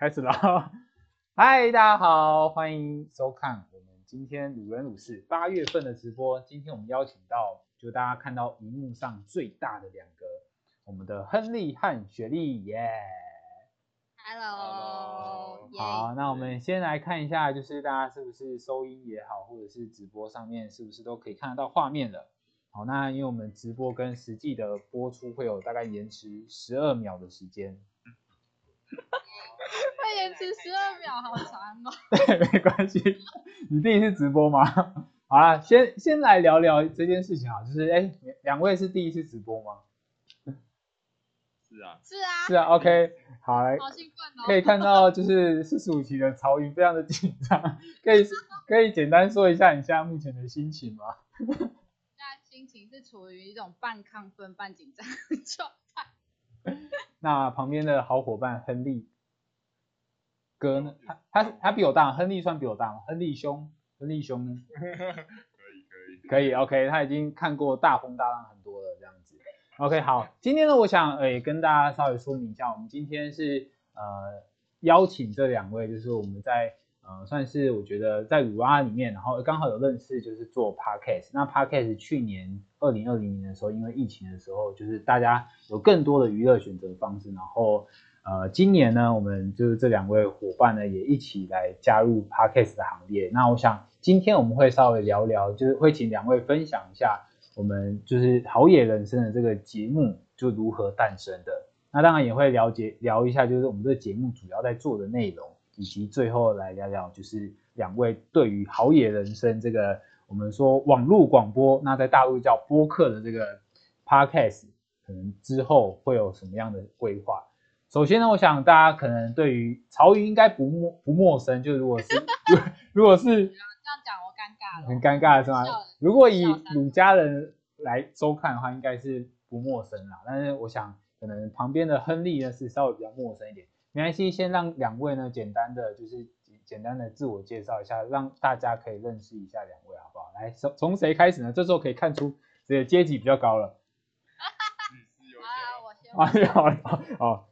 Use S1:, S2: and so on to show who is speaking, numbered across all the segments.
S1: 开始了。嗨，大家好，欢迎收看我们今天鲁人鲁事八月份的直播。今天我们邀请到，就大家看到荧幕上最大的两个，我们的亨利和雪莉，耶。
S2: Hello，
S1: 好，那我们先来看一下，就是大家是不是收音也好，或者是直播上面是不是都可以看得到画面了？好，那因为我们直播跟实际的播出会有大概延迟十二秒的时间，
S2: 会延迟十二秒，好长哦。
S1: 对，没关系。你第一次直播吗？好啦，先先来聊聊这件事情啊，就是哎，两位是第一次直播吗？
S3: 是啊，
S2: 是啊，
S1: 是啊，OK，好来，
S2: 好兴奋哦。
S1: 可以看到就是四十五期的曹云非常的紧张，可以 可以简单说一下你现在目前的心情吗？
S2: 现在心情是处于一种半亢奋半紧张的状态。
S1: 那旁边的好伙伴亨利哥呢？他他他比我大，亨利算比我大吗？亨利兄，亨利兄呢？
S3: 可 以可以，
S1: 可以，OK，他已经看过大风大浪很多了，这样子。OK，好，今天呢，我想呃也跟大家稍微说明一下，我们今天是呃邀请这两位，就是我们在呃算是我觉得在鲁拉里面，然后刚好有认识，就是做 Podcast。那 Podcast 去年二零二零年的时候，因为疫情的时候，就是大家有更多的娱乐选择方式，然后呃今年呢，我们就是这两位伙伴呢也一起来加入 Podcast 的行列。那我想今天我们会稍微聊聊，就是会请两位分享一下。我们就是好野人生的这个节目就如何诞生的，那当然也会了解聊一下，就是我们这个节目主要在做的内容，以及最后来聊聊就是两位对于好野人生这个我们说网络广播，那在大陆叫播客的这个 podcast，可能之后会有什么样的规划？首先呢，我想大家可能对于曹云应该不陌不陌生，就如果是 如果是
S2: 这样讲我尴尬了。
S1: 很尴尬是吗？如果以鲁家人来收看的话，应该是不陌生啦。但是我想，可能旁边的亨利呢是稍微比较陌生一点。没关系，先让两位呢简单的就是简单的自我介绍一下，让大家可以认识一下两位，好不好？来，从从谁开始呢？这时候可以看出这个阶级比较高了。
S2: 啊，
S3: 先，
S2: 我先。
S1: 啊，好了，哦，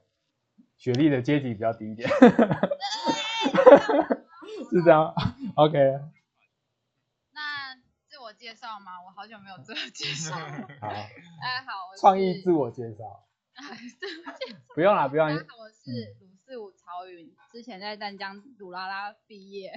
S1: 雪莉的阶级比较低一点，是这样。OK，
S2: 那自我介绍吗？我好久没有自我介绍。
S1: 好，
S2: 大 家好，我是
S1: 创意自我介绍，
S2: 自我介绍。
S1: 不用啦，不用啦。
S2: 大家好，我是鲁四五曹云，之前在湛江鲁拉拉毕业。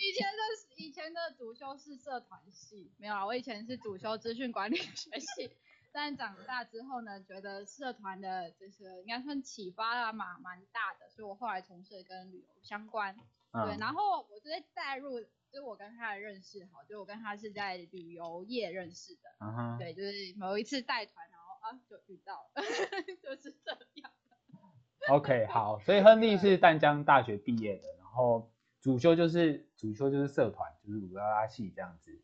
S2: 以前的以前的主修是社团系，没有啊，我以前是主修资讯管理学系。但长大之后呢，觉得社团的就是应该算启发啊嘛，蛮大的，所以我后来从事跟旅游相关。对，
S1: 嗯，
S2: 然后我就在带入，就是我跟他的认识，好，就我跟他是在旅游业认识的。
S1: 嗯哼，
S2: 对，就是某一次带团，然后啊就遇到了，就是这样。
S1: OK，好，所以亨利是淡江大学毕业的，然后主修就是主修就是社团，就是鲁拉拉系这样子。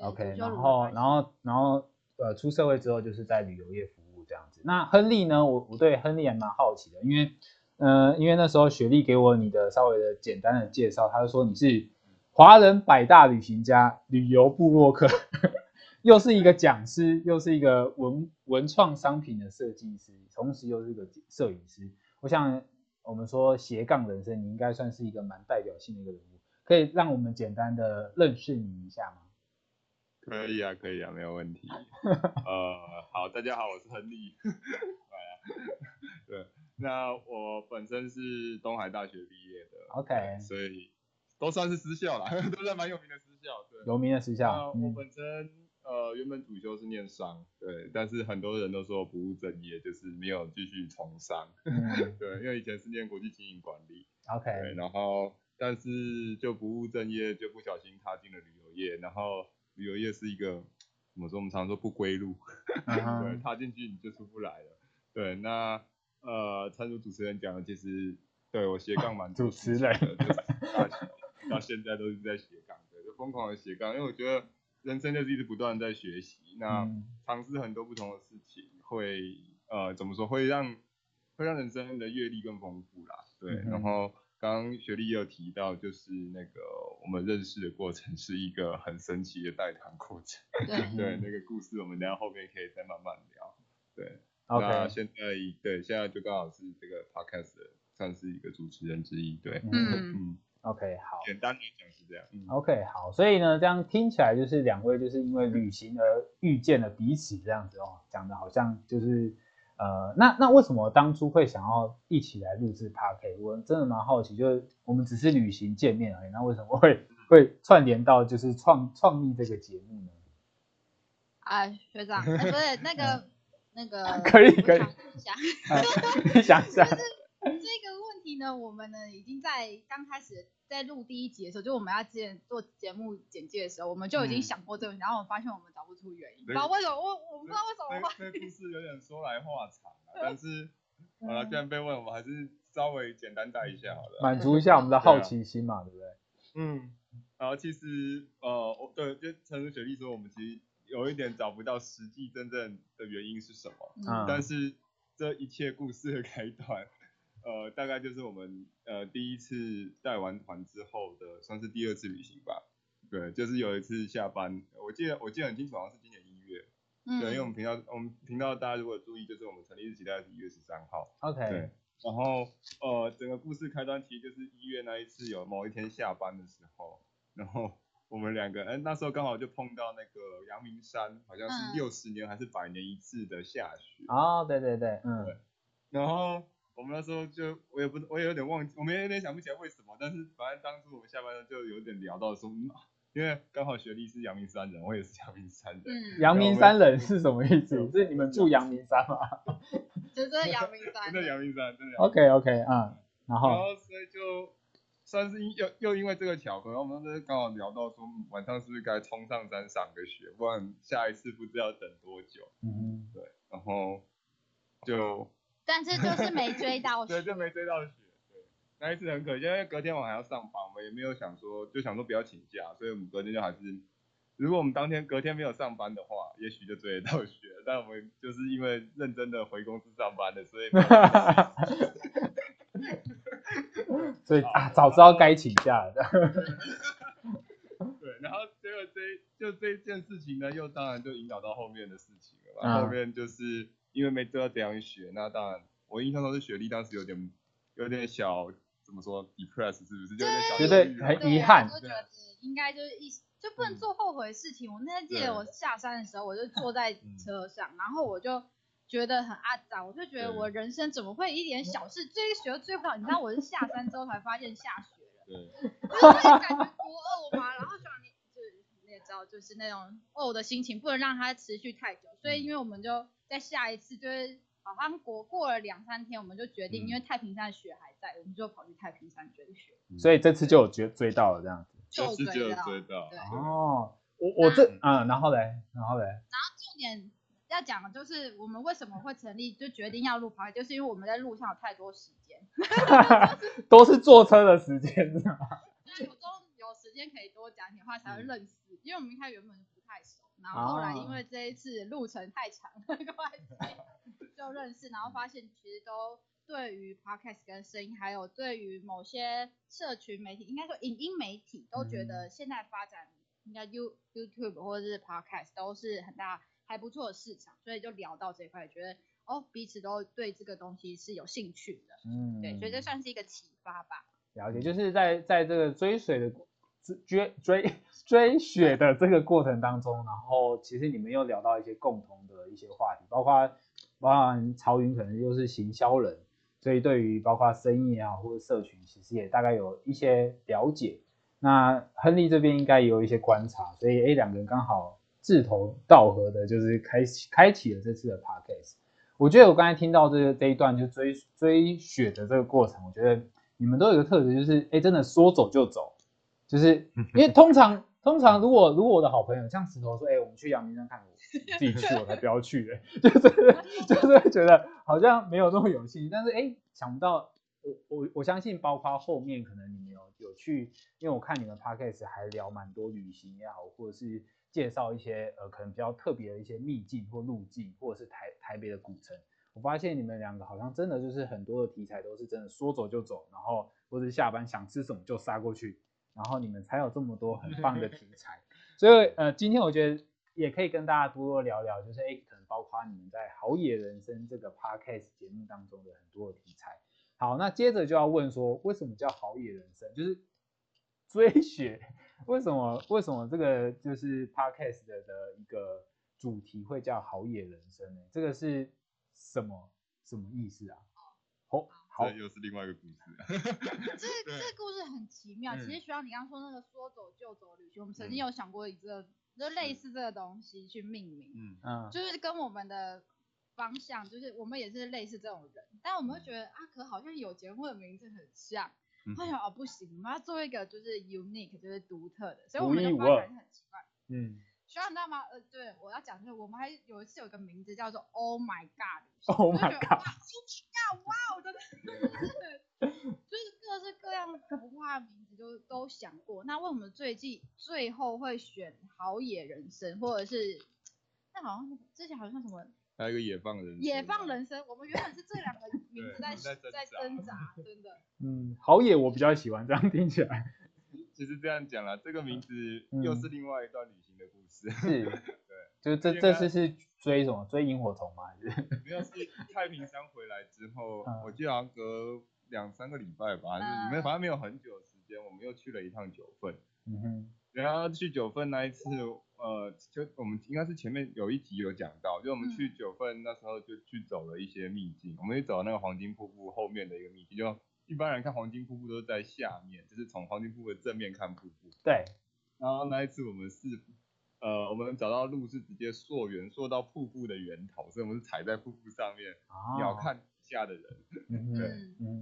S1: OK，然后然后然后呃出社会之后就是在旅游业服务这样子。那亨利呢，我我对亨利还蛮好奇的，因为呃因为那时候雪莉给我你的稍微的简单的介绍，他就说你是华人百大旅行家、旅游部落客，又是一个讲师，又是一个文文创商品的设计师，同时又是个摄影师。我想我们说斜杠人生，你应该算是一个蛮代表性的一个人物，可以让我们简单的认识你一下吗？
S3: 可以啊，可以啊，没有问题。呃，好，大家好，我是亨利。对，那我本身是东海大学毕业的
S1: OK
S3: 所以都算是私校啦，都算蛮有名的私校。对，
S1: 有名的私
S3: 那
S1: 校，
S3: 我
S1: 嗯
S3: 本身呃原本主修是念商，对，但是很多人都说不务正业，就是没有继续从商。
S1: 嗯
S3: 对，因为以前是念国际经营管理，对
S1: ，，OK，
S3: 然后但是就不务正业，就不小心踏进了旅游业，然后旅游业是一个怎么说？我们常说不归路，
S1: 嗯
S3: 对，踏进去你就出不来了。对，那呃，参如主持人讲的，其实对我斜杠蛮多
S1: 主持
S3: 事情
S1: 人
S3: 的，就是大学 到现在都是在斜杠对，就疯狂的斜杠，因为我觉得人生就是一直不断在学习，那
S1: 嗯
S3: 尝试很多不同的事情，会呃怎么说，会让会让人生的阅历更丰富啦。对，
S1: 嗯
S3: 然后刚刚学历也有提到，就是那个我们认识的过程是一个很神奇的带团过程。
S2: 对，
S3: 对，那个故事我们等一下后面可以再慢慢聊。对。那
S1: ，OK，
S3: 现在对现在就刚好是这个 podcast 的算是一个主持人之一，对，
S1: 嗯。
S2: 嗯，
S3: 嗯
S1: ，，OK，好。
S3: 简单来讲是这样，嗯。
S1: OK，好，所以呢，这样听起来就是两位就是因为旅行而遇见了彼此这样子哦，讲的好像就是呃，那那为什么当初会想要一起来录制 p a r k 我真的蛮好奇，就是我们只是旅行见面而已，那为什么会会串联到就是创创立这个节目呢？
S2: 啊，学长，哎不是那个那个，
S1: 可以可以
S2: 想一下。
S1: 想一下，
S2: 题呢，我们呢已经在刚开始在录第一集的时候，就我们要之前做节目简介的时候，我们就已经
S3: 嗯
S2: 想过这个问题，然后我发现我们找不出原因，不
S3: 对
S2: 知道为什么，我我不知道为什么会。
S3: 这这故事有点说来话长啊，但是 好了，既然被问，我们还是稍微简单带一下好了。
S1: 满足一下我们的好奇心嘛，对不对？
S3: 嗯，然后其实呃，我对，就陈如雪莉说，我们其实有一点找不到实际真正的原因是什么，
S1: 嗯
S3: 但是这一切故事的开端，呃，大概就是我们呃第一次带完团之后的，算是第二次旅行吧。对，就是有一次下班，我记得我记得很清楚，好像是今年一月。
S2: 嗯
S3: 对，因为我们频道我们频道大家如果注意，就是我们成立日期大概是一月十三号。
S1: OK，
S3: 对，然后呃，整个故事开端其实就是一月那一次有某一天下班的时候，然后我们两个，哎，那时候刚好就碰到那个阳明山，好像
S2: 嗯
S3: 是六十年还是百年一次的下雪，
S1: 哦，对对对，嗯，
S3: 然后我们那时候就我也不我也有点忘记，我们也有点想不起来为什么，但是反正当初我们下班了就有点聊到说，因为刚好学历是阳明山人，我也是阳明山人，
S2: 嗯，
S1: 阳明山人是什么意思？是你们住阳明山吗
S2: 就真的阳明山
S3: 真的阳明山，真的阳明山。
S1: ？OK OK，嗯，然后
S3: 然
S1: 后
S3: 后所以就算是因又又因为这个巧合，然后我们那时候刚好聊到说嗯晚上是不是该冲上山赏个雪，不然下一次不知道等多久。
S1: 嗯，
S3: 对，然后就
S2: 但是就是没追到
S3: 对，
S2: 雪
S3: 就没追到雪。对，那一次很可惜，因为隔天我还要上班，我们也没有想说，就想说不要请假，所以我们隔天就还是，如果我们当天隔天没有上班的话，也许就追得到雪。但我们就是因为认真的回公司上班的，所以
S1: 所以啊，早知道该请假了。
S3: 对，然后结果这就这件事情呢，又当然就引导到后面的事情了
S1: 嗯
S3: 嘛。后面就是因为没追到这样雪，那当然我印象中是雪莉当时有点有点小怎么说 depress 是不是？就有点小
S1: 觉得很遗憾
S2: 我就觉得应该就是一就不能做后悔的事情。我那天记得我下山的时候，我就坐在车上，然后我就觉得很阿杂，我就觉得我人生怎么会一点小事追学都追不到？你知道我是下山之后才发现下雪了，
S3: 对，
S2: 就是感觉多 饿嘛。然后想你就是你也知道，就是那种饿的心情不能让它持续太久，所以因为我们就在下一次就是。好像过过了两三天，我们就决定，
S3: 嗯
S2: 因为太平山的雪还在，我们就跑去太平山追雪，
S1: 所以这次就有追追到了这样子。
S2: 就
S3: 就是就有
S2: 到。
S3: 追到。
S2: 对
S1: 哦，我我这嗯，然后嘞，然后嘞，然后
S2: 重点要讲的就是我们为什么会成立，就决定要录 p o 就是因为我们在路上有太多时间，
S1: 都是坐车的时间是吗？
S2: 所以有时候有时间可以多讲点话才会认识，因为我们一开始原本然后后来因为这一次路程太长的 关系，就认识，然后发现其实都对于 podcast 跟声音，还有对于某些社群媒体，应该说影音媒体，都觉得现在发展应该 You YouTube 或者是 podcast 都是很大还不错的市场，所以就聊到这一块，觉得哦彼此都对这个东西是有兴趣的，
S1: 嗯，
S2: 对，所以这算是一个启发吧。
S1: 了解，就是在在这个追随的过追追 追雪的这个过程当中，然后其实你们又聊到一些共同的一些话题，包括包含曹云可能又是行销人，所以对于包括生意也好或者社群，其实也大概有一些了解。那亨利这边应该也有一些观察，所以诶两个人刚好志同道合的，就是开启开启了这次的 podcast。我觉得我刚才听到这个这一段就追追雪的这个过程，我觉得你们都有一个特质，就是哎，真的说走就走，就是 因为通常通常如果如果我的好朋友像石头说，哎，我们去阳明山看，我自己去我才不要去嘞，就是就是会觉得好像没有那么有兴趣，但是哎，想不到我我我相信，包括后面可能你们有有去，因为我看你们 podcast 还聊蛮多旅行也好，或者是介绍一些呃可能比较特别的一些秘境或路径，或者是台台北的古城。我发现你们两个好像真的就是很多的题材都是真的说走就走，然后或者是下班想吃什么就杀过去，然后你们才有这么多很棒的题材。所以呃，今天我觉得也可以跟大家多多聊聊，就是哎，可能包括你们在好野人生这个 podcast 节目当中的很多的题材。好，那接着就要问说，为什么叫好野人生？就是 追雪，为什么为什么这个就是 podcast 的的一个主题会叫好野人生呢？这个是什么什么意思啊？好，好
S3: 这，又是另外一个故事。
S2: 这这个故事很奇妙。其
S3: 嗯
S2: 实学长，你刚刚说那个说走就走旅行，我们曾经
S3: 嗯
S2: 有想过以这个就类似这个东西去命名，
S3: 嗯，
S1: 嗯，
S2: 就是跟我们的方向，就是我们也是类似这种人，但我们会觉得啊，可好像有节目的名字很像。
S3: 嗯
S2: 他想哦不行，我们要做一个就是 unique，就是独特的，所以我们
S1: 独一无二
S2: 就发展很奇怪。
S1: 嗯
S2: 学长你知道吗？呃，对我要讲就是我们还有一次有一个名字叫做 Oh My God 旅行
S1: Oh my God
S2: 哇 Oh my God，哇，我真的就是各式各样浮夸的名字都都想过。那为什么最近最后会选好野人生，或者是那好像之前好像什么
S3: 还有一个野放人生，
S2: 野放人生？我们原本是这两个名字在
S3: 在挣
S2: 在
S3: 扎
S2: 挣扎，真的。
S1: 嗯，好野我比较喜欢，这样听起来
S3: 其实这样讲了，这个名字
S1: 嗯
S3: 又是另外一段旅行的故事。
S1: 是，
S3: 对，
S1: 就是这这次是追什么？追萤火虫吗？还是？
S3: 没有是太平山回来之后，
S1: 嗯
S3: 我记得好像隔两三个礼拜吧，就没反正没有很久的时间，我们又去了一趟九份。
S1: 嗯哼，
S3: 然后去九份那一次，呃，就我们应该是前面有一集有讲到，就我们去
S2: 嗯
S3: 九份那时候就去走了一些秘境，我们去走那个黄金瀑布后面的一个秘境，就一般人看黄金瀑布都是在下面，就是从黄金瀑布的正面看瀑布。
S1: 对，
S3: 然后那一次我们是，呃，我们找到路是直接溯源，溯到瀑布的源头，所以我们是踩在瀑布上面，
S1: 哦
S3: 鸟看底下的人。
S1: 嗯，
S3: 对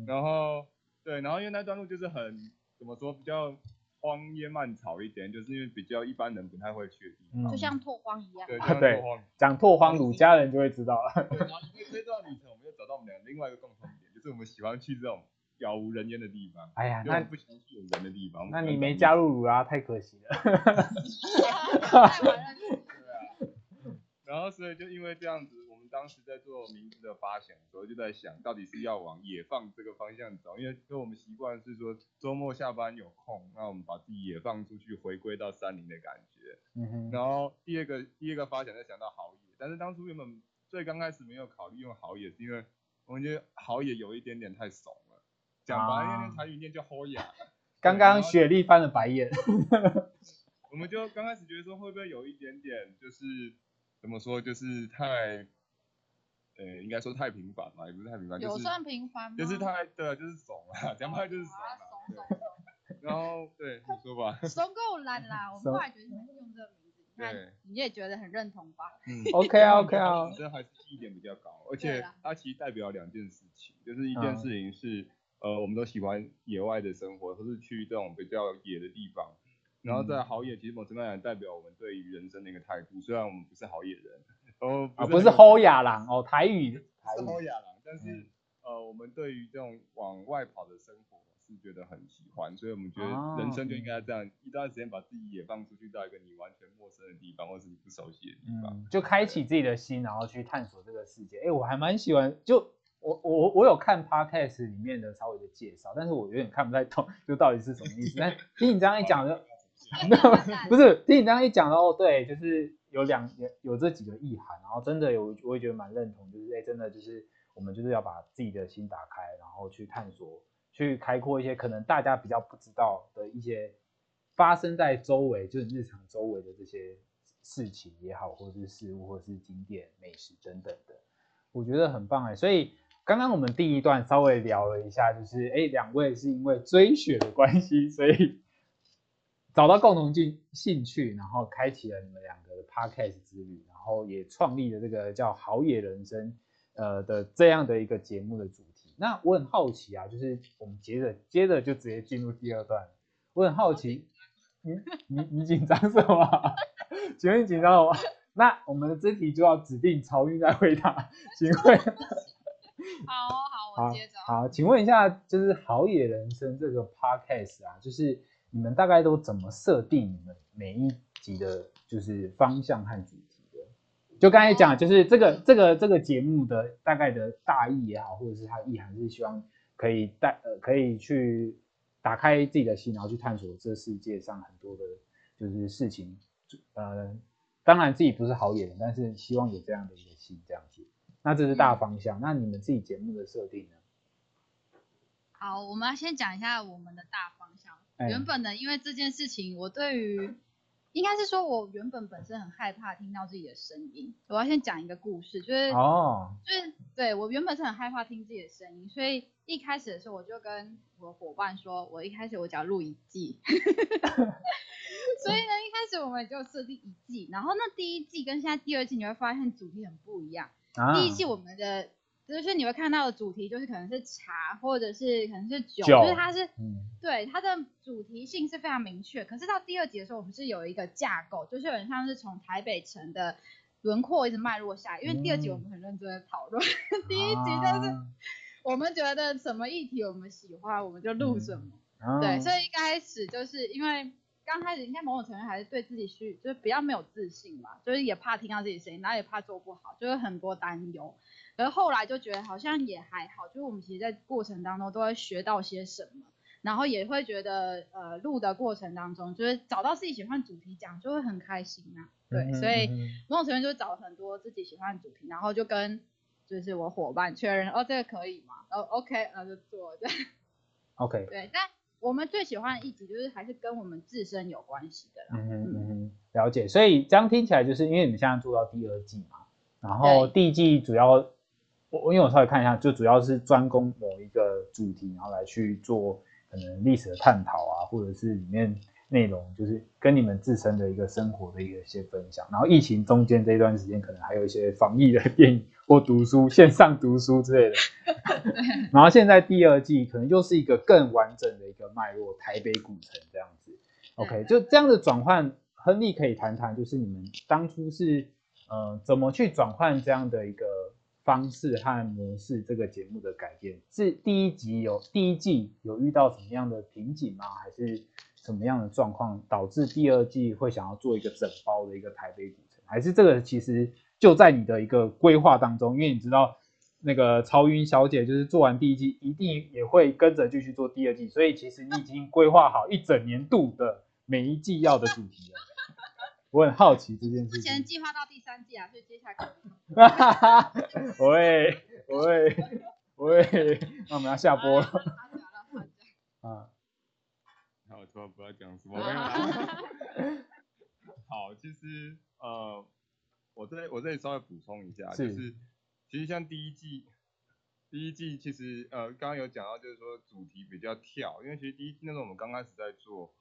S3: 然后对，然后因为那段路就是很怎么说比较荒烟漫草一点，就是因为比较一般人不太会去的地方。
S1: 嗯
S2: 就像拓荒一样。
S3: 对，
S1: 对
S3: 拓荒
S1: 讲拓荒鲁家人就会知道了。
S3: 对，然后因为这段旅程，我们又找到我们俩另外一个共同点，就是我们喜欢去这种杳无人烟的地方，
S1: 哎呀，那
S3: 们不喜欢去有人的地方。
S1: 那你没加入鲁拉太可惜了。
S2: 太晚了。
S3: 对啊。然后所以就因为这样子，我们当时在做名字的发想的时候，就在想到底是要往野放这个方向走，因为跟我们习惯是说周末下班有空，那我们把自己野放出去，回归到山林的感觉。
S1: 嗯哼，
S3: 然后第二个第二个发想在想到好野，但是当初原本最刚开始没有考虑用好野，是因为我们觉得好野有一点点太怂了，讲白了
S1: 啊
S3: 念台语念叫好雅。
S1: 刚刚雪莉翻了白眼。
S3: 我们就刚开始觉得说会不会有一点点就是怎么说，就是太，呃，应该说太频繁嘛，也不是太频繁，就是
S2: 有算频繁吗？
S3: 就是太对啊，就是怂啊，讲白了就是怂 然后对你说吧，
S2: 怂，怂够懒啦。我们后来决定用这个名字，你看
S3: 对
S2: 你也觉得很认同吧？
S3: 嗯
S1: OK 啊，OK 啊
S3: 本身还是记忆点比较高，而且它其实代表两件事情，就是一件
S1: 嗯
S3: 事情是，呃，我们都喜欢野外的生活，或是去这种比较野的地方。然后
S1: 嗯
S3: 在好野，其实某程度来讲代表我们对于人生的一个态度。虽然我们不是好野人，哦，
S1: 啊，
S3: 不
S1: 不是吼雅郎哦，台语，台
S3: 是后
S1: 语。
S3: 亚郎，但是、
S1: 嗯
S3: 呃，我们对于这种往外跑的生活是觉得很喜欢，所以我们觉
S1: 哦
S3: 得人生就应该这样，一段时间把自己也放出去到一个你完全陌生的地方，或是你不熟悉的地方。
S1: 嗯，就开启自己的心，然后去探索这个世界。哎，我还蛮喜欢，就我我我有看 podcast 里面的稍微的介绍，但是我有点看不太懂，就到底是什么意思。但 听你这样一讲，就不是听你这样一讲哦，对，就是有两有有这几个意涵，然后真的有，我也觉得蛮认同，就是哎，真的就是我们就是要把自己的心打开，然后去探索，去开阔一些可能大家比较不知道的一些发生在周围，就是日常周围的这些事情也好，或者是事物，或者是景点、美食等等的，我觉得很棒哎。所以刚刚我们第一段稍微聊了一下，就是哎，两位是因为追雪的关系，所以找到共同兴兴趣，然后开启了你们两个的 podcast 之旅，然后也创立了这个叫好野人生呃的这样的一个节目的主题。那我很好奇啊，就是我们接着接着就直接进入第二段，我很好奇，你你你紧张什么？请问你紧张什么？那我们的这题就要指定曹韵来回答，请问。
S2: 好好，我接着哦。
S1: 好，请问一下，就是《好野人生》这个 podcast 啊，就是你们大概都怎么设定你们每一集的，就是方向和主题的？就刚才讲，就是这个这个这个节目的大概的大意也好，或者是它意涵是希望可以带呃可以去打开自己的心，然后去探索这世界上很多的就是事情。呃，当然自己不是好野人，但是希望有这样的一个心这样子。那这是大方向。那你们自己节目的设定呢？
S2: 好，我们要先讲一下我们的大方向。
S1: 哎
S2: 原本呢，因为这件事情，我对于应该是说，我原本本身很害怕听到自己的声音。我要先讲一个故事，就是、
S1: 哦，
S2: 就是对我原本是很害怕听自己的声音，所以一开始的时候我就跟我伙伴说，我一开始我只要录一季，所以呢，一开始我们就设定一季，然后那第一季跟现在第二季你会发现主题很不一样。
S1: 啊
S2: 第一季我们的就是你会看到的主题就是可能是茶或者是可能是酒，
S1: 酒
S2: 就是它是
S1: 嗯
S2: 对它的主题性是非常明确。可是到第二集的时候，我们是有一个架构，就是有点像是从台北城的轮廓一直脉络下来。因为第二集我们很认真的讨论，第一集就是
S1: 啊
S2: 我们觉得什么议题我们喜欢，我们就录什么。
S1: 啊
S2: 对，所以一开始就是因为刚开始应该某种程度还是对自己虚，就是比较没有自信嘛，就是也怕听到自己声音，然后也怕做不好，就是很多担忧。而后来就觉得好像也还好，就是我们其实在过程当中都会学到些什么，然后也会觉得呃录的过程当中，就是找到自己喜欢主题讲，就会很开心啊。对，
S1: 嗯
S2: 所以某种程度就是找很多自己喜欢的主题，然后就跟就是我伙伴确认，哦这个可以吗？哦 OK，然后就做对。
S1: OK，
S2: 对，但我们最喜欢的一集就是还是跟我们自身有关系的啦。
S1: 嗯哼嗯哼，了解。所以这样听起来，就是因为你们现在做到第二季嘛，然后第一季主要，我我因为我稍微看一下，就主要是专攻某一个主题，然后来去做可能历史的探讨啊，或者是里面内容就是跟你们自身的一个生活的一个一些分享。然后疫情中间这段时间，可能还有一些防疫的 电影或读书、线上读书之类的。然后现在第二季可能又是一个更完整的一个脉络，台北古城这样子。OK，就这样的转换，亨利可以谈谈，就是你们当初是呃怎么去转换这样的一个方式和模式，这个节目的改变是第一集有第一季有遇到什么样的瓶颈吗？还是什么样的状况导致第二季会想要做一个整包的一个台北？还是这个其实就在你的一个规划当中？因为你知道那个曹云小姐就是做完第一季，一定也会跟着继续做第二季，所以其实你已经规划好一整年度的每一季要的主题了。我很好奇这件事
S2: 之前
S1: 情。
S2: 计划到第三季啊，所以接下来可能
S1: 喂喂喂，那我们要下播了
S3: 我突然不知道讲什么，没有。好，其实呃，我这我这里稍微补充一下，就是是其实像第一季，第一季其实呃刚刚有讲到，就是说主题比较跳，因为其实第一季那时候我们刚开始在做，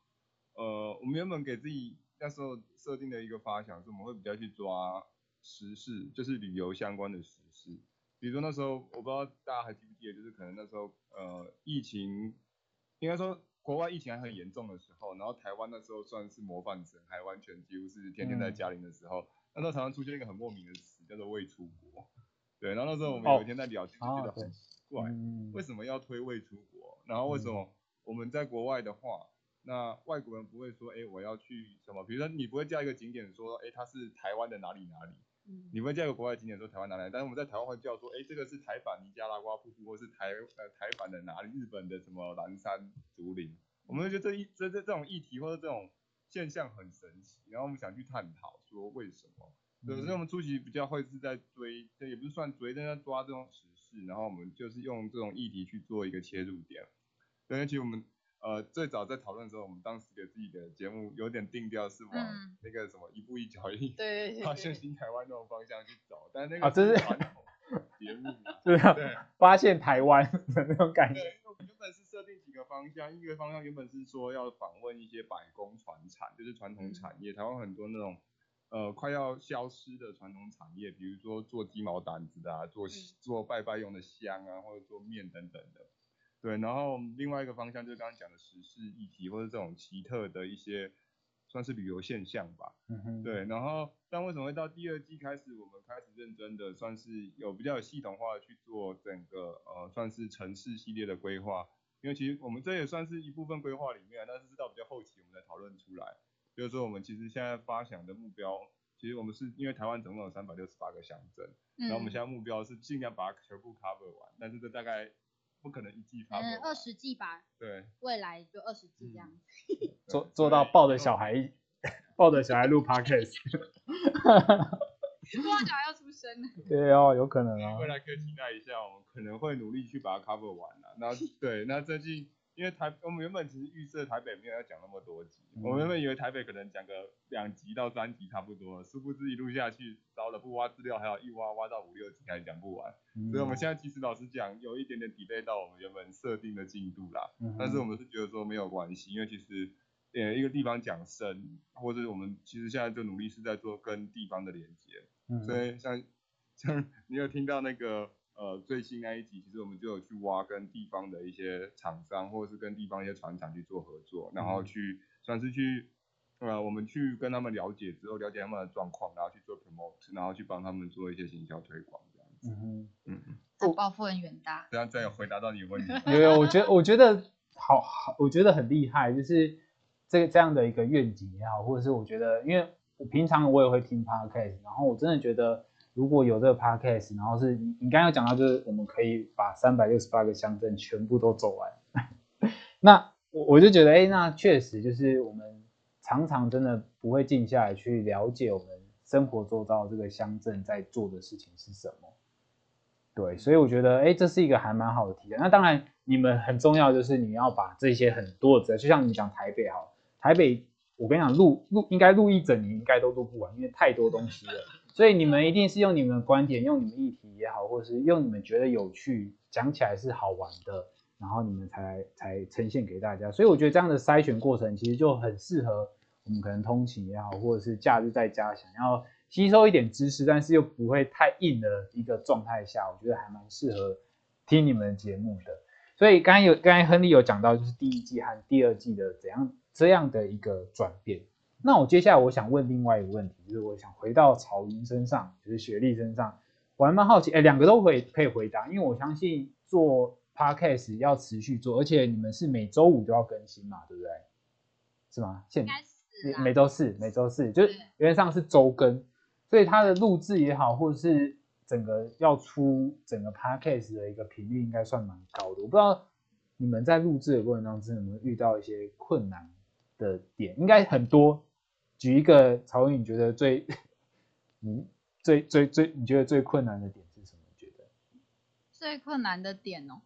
S3: 呃，我们原本给自己那时候设定的一个发想是，我们会比较去抓时事，就是旅游相关的时事，比如说那时候我不知道大家还记不记得，就是可能那时候呃疫情，应该说国外疫情还很严重的时候，然后台湾那时候算是模范生，还完全几乎是天天在
S1: 嗯
S3: 家里的时候，那时候常常出现一个很莫名的词，叫做未出国。对，然后那时候我们
S1: 哦
S3: 有一天在聊天，就觉得很奇怪，
S1: 嗯
S3: 为什么要推未出国？然后为什么我们在国外的话，那外国人不会说，哎，我要去什么？比如说你不会叫一个景点说，哎，它是台湾的哪里哪里？
S2: 嗯。
S3: 你会叫一个国外景点说台湾哪里，但是我们在台湾会叫说，哎，这个是台版尼加拉瓜瀑布，或是台呃台版的哪里，日本的什么蓝山竹林，我们会觉得这一这这这种议题或者这种现象很神奇，然后我们想去探讨说为什么。对，所以我们初期比较会是在追，这也不是算追，但在抓这种时事，然后我们就是用这种议题去做一个切入点。对，而且我们呃最早在讨论的时候，我们当时给自己的节目有点定调是往
S2: 嗯
S3: 那个什么一步一脚印，
S2: 对对对
S3: 发现
S2: 对，
S3: 新台湾那种方向去走，但是那个
S1: 啊这是
S3: 传统节目嘛，
S1: 对啊，
S3: 对。
S1: 发现台湾的那种感觉。
S3: 对，因为我们原本是设定几个方向，一个方向原本是说要访问一些百工传产，就是传统产业，台湾很多那种呃快要消失的传统产业，比如说做鸡毛掸子的啊，做做拜拜用的香啊，或者做面等等的。对，然后另外一个方向就是刚刚讲的时事议题，或者这种奇特的一些算是旅游现象吧。
S1: 嗯哼，
S3: 对，然后但为什么会到第二季开始，我们开始认真的算是有比较有系统化的去做整个呃算是城市系列的规划，因为其实我们这也算是一部分规划里面，但是是到比较后期我们才讨论出来，就是说我们其实现在发想的目标，其实我们是因为台湾总共有三百六十八个乡镇，然后我们现在目标是尽量把它全部 cover 完，但是这大概不可能一季完。
S2: 嗯二十季吧，
S3: 对，
S2: 未来就二十季这样子。
S1: 做做到抱着小孩，抱着小孩录 podcast。
S2: 多久还要出生呢？
S1: 对哦，有可能啊
S3: 未。来可以期待一下，我们可能会努力去把它 cover 完了。那对，那最近因为台我们原本其实预设台北没有要讲那么多集，
S1: 嗯
S3: 我们原本以为台北可能讲个两集到三集差不多，殊不知一路下去，糟了不挖资料，还有一挖挖到五六集还讲不完。所以我们现在其实老实讲，有一点点 delay 到我们原本设定的进度啦。
S1: 嗯
S3: 但是我们是觉得说没有关系，因为其实呃一个地方讲深，或者我们其实现在就努力是在做跟地方的连接。
S1: 嗯
S3: 所以像像你有听到那个呃最新那一集，其实我们就有去挖跟地方的一些厂商，或者是跟地方一些船厂去做合作，然后去算是去呃我们去跟他们了解之后，了解他们的状况，然后去做 promote，然后去帮他们做一些行销推广这样子。
S1: 嗯哼。
S3: 嗯嗯，
S2: 这抱负很远大。
S3: 这样再回答到你的问题。
S1: 有有，我觉得我觉得好好，我觉得很厉害，就是这个这样的一个愿景也好，或者是我觉得，因为我平常我也会听 podcast，然后我真的觉得如果有这个 podcast，然后是你你刚刚讲到，就是我们可以把三百六十八个乡镇全部都走完，那我我就觉得，哎，那确实就是我们常常真的不会静下来去了解我们生活周遭这个乡镇在做的事情是什么。对，所以我觉得，哎，这是一个还蛮好的题材。那当然，你们很重要就是你要把这些很多的，就像你讲台北好，台北，我跟你讲，录录应该录一整年应该都录不完，因为太多东西了。所以你们一定是用你们的观点，用你们议题也好，或者是用你们觉得有趣，讲起来是好玩的，然后你们才才呈现给大家。所以我觉得这样的筛选过程其实就很适合我们可能通勤也好，或者是假日在家想要吸收一点知识，但是又不会太硬的一个状态下，我觉得还蛮适合听你们节目的。所以刚才有刚才亨利有讲到，就是第一季和第二季的怎样这样的一个转变。那我接下来我想问另外一个问题，就是我想回到曹云身上，就是雪莉身上，我还蛮好奇，哎，两个都可以可以回答，因为我相信做 podcast 要持续做，而且你们是每周五都要更新嘛，对不对？是吗？现
S2: 应该是
S1: 每周四，每周四，就是
S2: 对
S1: 原则上是周更，所以它的录制也好，或者是整个要出整个 podcast 的一个频率应该算蛮高的。我不知道你们在录制的过程当中有没有遇到一些困难的点，应该很多。举一个曹云，你觉得最 你最最最你觉得最困难的点是什么？你觉得？
S2: 最困难的点哦，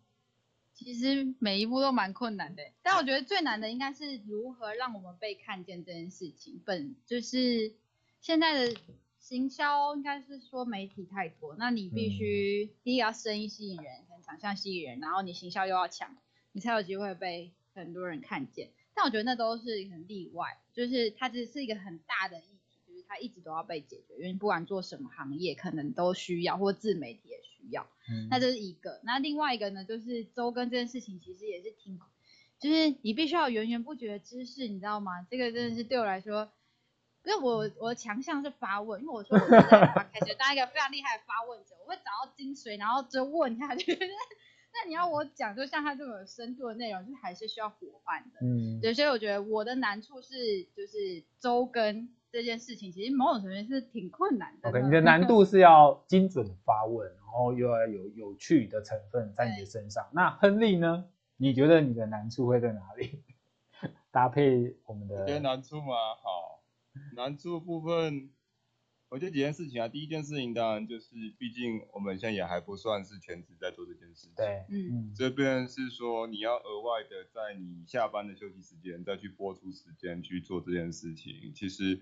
S2: 其实每一步都蛮困难的，但我觉得最难的应该是如何让我们被看见这件事情。本就是现在的行销，应该是说媒体太多，那你必须第一个要声音吸引人，可能长相吸引人，然后你行销又要强，你才有机会被很多人看见。但我觉得那都是很例外，就是它只是一个很大的议题，就是它一直都要被解决，因为不管做什么行业，可能都需要，或自媒体也需要。
S1: 嗯
S2: 那这是一个。那另外一个呢，就是周更这件事情，其实也是挺，就是你必须要源源不绝的知识，你知道吗？这个真的是对我来说，因为我我的强项是发问，因为我说我是在发开始当一个非常厉害的发问者，我会找到精髓，然后就问下去。那你要我讲，就像他这么有深度的内容，就是还是需要伙伴的。
S1: 嗯
S2: 对，所以我觉得我的难处是，就是周更这件事情，其实某种程度是挺困难的。
S1: OK，你的难度是要精准发问，然后又要有有趣的成分在你的身上。那亨利呢？你觉得你的难处会在哪里？搭配我们的
S3: 我觉得难处吗？好，难处部分，我觉得几件事情啊。第一件事情当然就是，毕竟我们现在也还不算是全职在做这件事情。。
S1: 对，
S2: 嗯
S1: 嗯
S3: 这边是说你要额外的在你下班的休息时间再去播出时间去做这件事情。其实，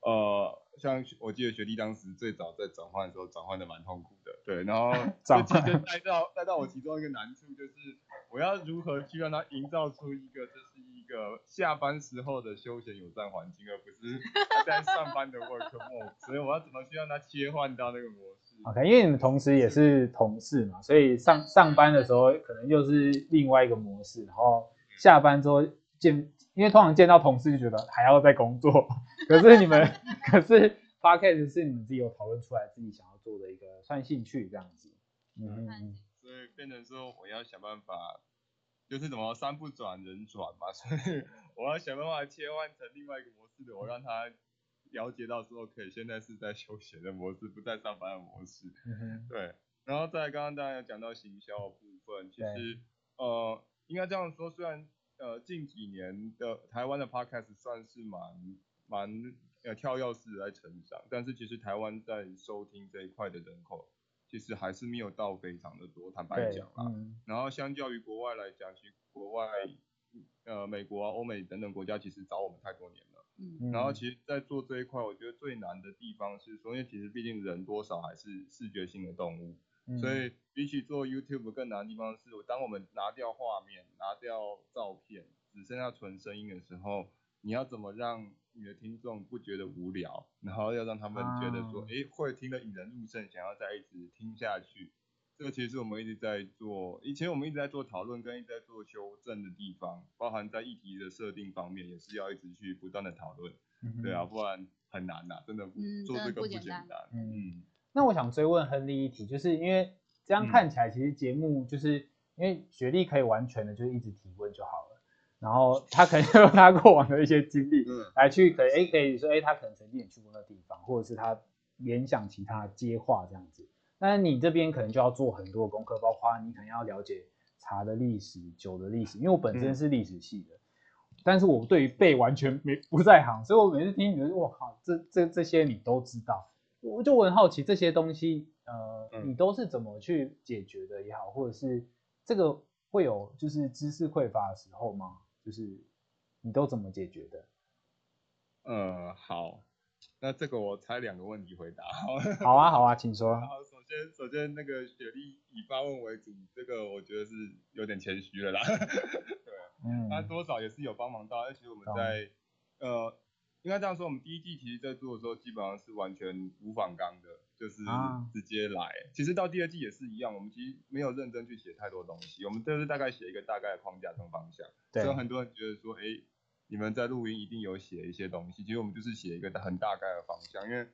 S3: 呃，像我记得学弟当时最早在转换的时候，转换的蛮痛苦的。对，然后
S1: 转
S3: 这其实带到带到我其中一个难处就是，我要如何去让他营造出一个这是一个下班时候的休闲友善环境，而不是他在上班的 work mode。所以我要怎么去让他切换到那个模式
S1: ？，OK，因为你们同时也是同事嘛，所以上上班的时候可能又是另外一个模式，然后下班之后见，因为通常见到同事就觉得还要再工作，可是你们 可是 podcast 是你们自己有讨论出来自己想要做的一个算兴趣这样子，嗯。
S3: 所以变成说我要想办法，就是怎么山不转人转嘛，所以我要想办法切换成另外一个模式的，我让他了解到说，OK，现在是在休闲的模式，不在上班的模式。对，然后再刚刚大家有讲到行销的部分，其实呃应该这样说，虽然呃近几年的台湾的 podcast 算是蛮蛮呃跳跃式地在成长，但是其实台湾在收听这一块的人口，其实还是没有到非常的多，坦白
S1: 对
S3: 讲，啦。
S1: 嗯
S3: 然后相较于国外来讲，其实国外呃美国啊、欧美等等国家其实找我们太多年了。
S2: 嗯
S1: 嗯，
S3: 然后其实，在做这一块，我觉得最难的地方是说，因为其实毕竟人多少还是视觉性的动物，
S1: 嗯
S3: 所以比起做 YouTube 更难的地方是，当我们拿掉画面、拿掉照片，只剩下纯声音的时候，你要怎么让你的听众不觉得无聊，然后要让他们觉得说
S1: 啊，
S3: 诶、会听得引人入胜，想要再一直听下去。这个其实是我们一直在做，以前我们一直在做讨论跟一直在做修正的地方，包含在议题的设定方面，也是要一直去不断的讨论。对啊，不然很难呐、真的、
S2: 嗯
S3: 做这个不
S2: 不简单。
S1: 嗯
S3: 嗯
S1: 那我想追问亨利一题，就是因为这样
S3: 嗯
S1: 看起来，其实节目就是、因为学历可以完全的就是一直提问就好了，然后他可能就用他过往的一些经历
S3: 嗯
S1: 来去可以哎可以说哎他可能曾经也去过那地方，或者是他联想其他接话这样子。但是你这边可能就要做很多功课，包括你可能要了解茶的历史、酒的历史，因为我本身
S3: 嗯
S1: 是历史系的，但是我对于背完全没不在行，所以我每次听你们，我靠，这这这些你都知道，我就我很好奇这些东西，呃，
S3: 嗯
S1: 你都是怎么去解决的也好，或者是这个会有就是知识匮乏的时候吗？就是你都怎么解决的？
S3: 呃，好，那这个我猜两个问题回答。好，
S1: 好啊，好啊，请说。
S3: 好，首先首先那个雪莉以发问为主，这个我觉得是有点谦虚了啦。对，
S1: 嗯，
S3: 那多少也是有帮忙到，而且我们
S1: 懂
S3: 在呃，应该这样说，我们第一季其实在做的时候，基本上是完全无反纲的，就是
S1: 啊
S3: 直接来。其实到第二季也是一样，我们其实没有认真去写太多东西，我们就是大概写一个大概的框架跟方向。
S1: 对
S3: 所以很多人觉得说，哎、你们在录音一定有写一些东西，其实我们就是写一个很大概的方向，因为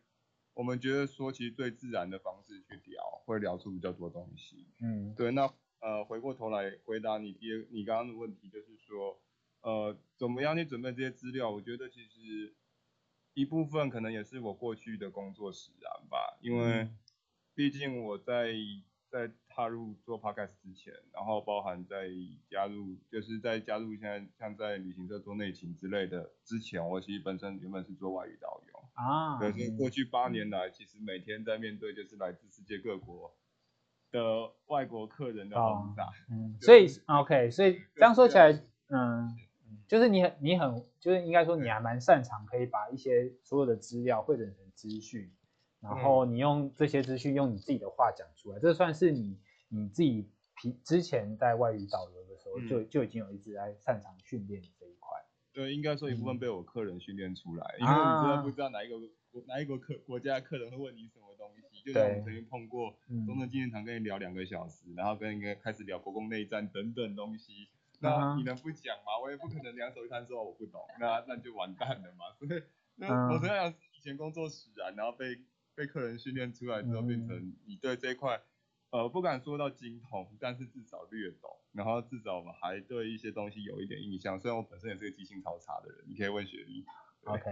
S3: 我们觉得说，其实最自然的方式去聊，会聊出比较多东西。
S1: 嗯
S3: 对，那呃，回过头来回答你第二你刚刚的问题，就是说，呃，怎么样去准备这些资料？我觉得其实一部分可能也是我过去的工作使然吧，因为
S1: 嗯
S3: 毕竟我在在踏入做 podcast 之前，然后包含在加入，就是在加入现在像在旅行社做内勤之类的之前，我其实本身原本是做外语导游。
S1: 啊，
S3: 对，所以
S1: 嗯
S3: 过去八年来，其实每天在面对就是来自世界各国的外国客人的轰炸。
S1: 嗯，所以 OK，所以这样说起来，嗯，就是你很你很就是应该说你还蛮擅长可以把一些所有的资料汇整成资讯，然后
S3: 嗯
S1: 你用这些资讯用你自己的话讲出来，这算是你你自己平之前在外语导游的时候
S3: 嗯
S1: 就就已经有一直在擅长训练这一块。
S3: 对，应该说一部分
S1: 嗯
S3: 被我客人训练出来，因为你真
S1: 啊
S3: 的不知道哪一个国哪一个客国家的客人会问你什么东西。就像我们曾经碰过
S1: 嗯
S3: 中正纪念堂跟你聊两个小时，然后跟一个开始聊国共内战等等东西。
S1: 啊
S3: 那你能不讲吗？我也不可能两手一摊说我不懂，那 那就完蛋了嘛。所以，我这样是以前工作使然，然后被被客人训练出来之后，变
S1: 嗯
S3: 成你对这一块，呃，不敢说到精通，但是至少略懂，然后至少我们还对一些东西有一点印象。虽然我本身也是个记性超差的人，你可以问雪莉。
S1: OK，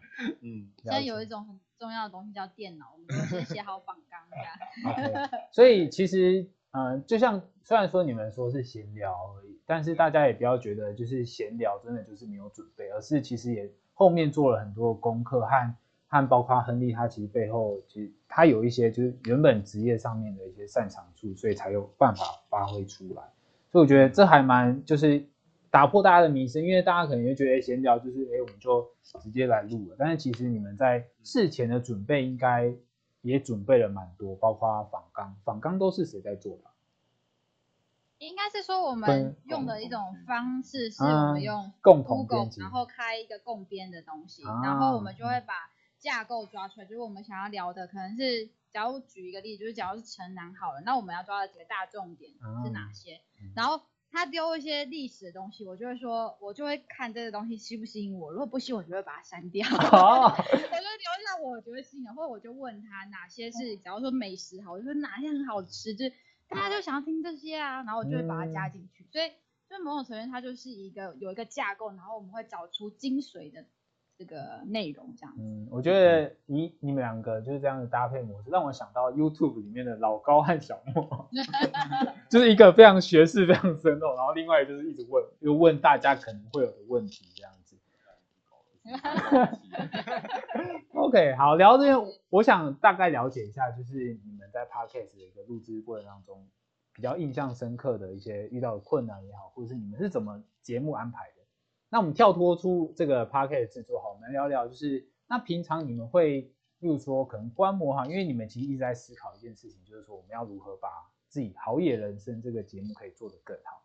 S3: 嗯，
S2: 现在有一种很重要的东西叫电脑，我们都先写好访纲。
S1: OK，所以其实，嗯、就像虽然说你们说是闲聊而已，但是大家也不要觉得就是闲聊真的就是没有准备，而是其实也后面做了很多功课和和包括亨利他其实背后其实他有一些就是原本职业上面的一些擅长处，所以才有办法发挥出来。所以我觉得这还蛮就是打破大家的迷思，因为大家可能会觉得闲聊就是哎我们就直接来录了，但是其实你们在事前的准备应该也准备了蛮多，包括访纲，访纲都是谁在做的？
S2: 应该是说我们用的一种方式是我
S1: 嗯
S2: 们用
S1: 共同
S2: Google，然后开一个共编的东西，
S1: 啊
S2: 然后我们就会把架构抓出来，就是我们想要聊的可能是，假如举一个例子，就是假如是城南好了，那我们要抓的几个大重点是哪些？
S1: 嗯。
S2: 然后他丢一些历史的东西，我就会说，我就会看这个东西吸不吸引我，如果不吸引我，就会把它删掉。
S1: 哦。
S2: 我就留下我觉得吸引的，或者我就问他哪些是，假如说美食好，我就说哪些很好吃，就是大家就想要听这些啊，然后我就会把它加进去。所以，所以某种程度它就是一个有一个架构，然后我们会找出精髓的这个内容这样子。
S1: 嗯，我觉得你你们两个就是这样的搭配模式，让我想到 YouTube 里面的老高和小莫，就是一个非常学识非常深厚，然后另外就是一直问，又问大家可能会有的问题这样子。OK，好，聊这边，我想大概了解一下，就是你们在 Podcast 的一个录制过程当中，比较印象深刻的一些遇到的困难也好，或者是你们是怎么节目安排的。那我们跳脱出这个 Podcast 制作，好，我们聊聊，就是那平常你们会，例如说可能观摩哈，因为你们其实一直在思考一件事情，就是说我们要如何把自己好野人生这个节目可以做得更好。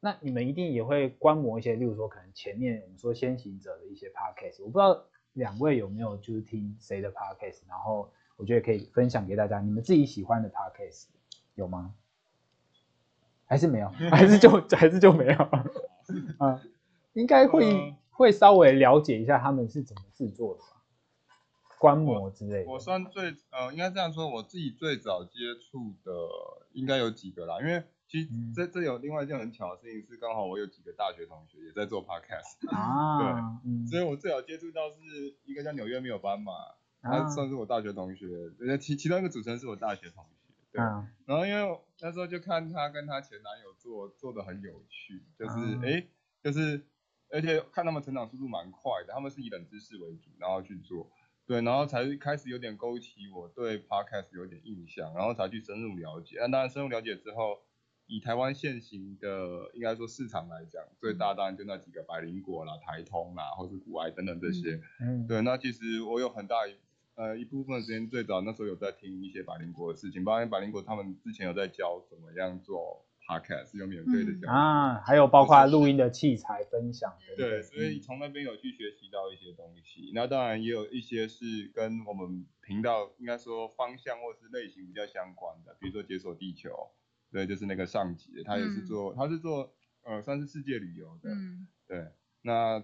S1: 那你们一定也会观摩一些，例如说可能前面我们说先行者的一些 Podcast，我不知道。两位有没有就是听谁的 podcast？然后我觉得可以分享给大家，你们自己喜欢的 podcast 有吗？还是没有？还是就 还是就没有？啊，应该会会稍微了解一下他们是怎么制作的吧，观摩之类的。
S3: 我算最呃，应该这样说，我自己最早接触的应该有几个啦，因为。其实这这有另外一件很巧的事情是，刚好我有几个大学同学也在做 podcast 啊，对，所以我最早接触到是一个叫纽约没有斑马，他算是我大学同学，其其中一个主持人是我大学同学，对，然后因为那时候就看他跟他前男友做做的很有趣，就是哎，就是而且看他们成长速度蛮快的，他们是以冷知识为主，然后去做，对，然后才开始有点勾起我对 podcast 有点印象，然后才去深入了解，那当然深入了解之后。以台湾现行的应该说市场来讲，最大当然就那几个百灵果啦、台通啦，或是古埃等等这些。嗯，对，那其实我有很大一呃一部分时间，最早那时候有在听一些百灵果的事情，包括百灵果他们之前有在教怎么样做 podcast，有免费的教
S1: 啊，还有包括录音的器材分享。
S3: 对，所以从那边有去学习到一些东西。那当然也有一些是跟我们频道应该说方向或是类型比较相关的，比如说解锁地球。对，就是那个上级，他也是做，他是做，呃，算是世界旅游的，对，那，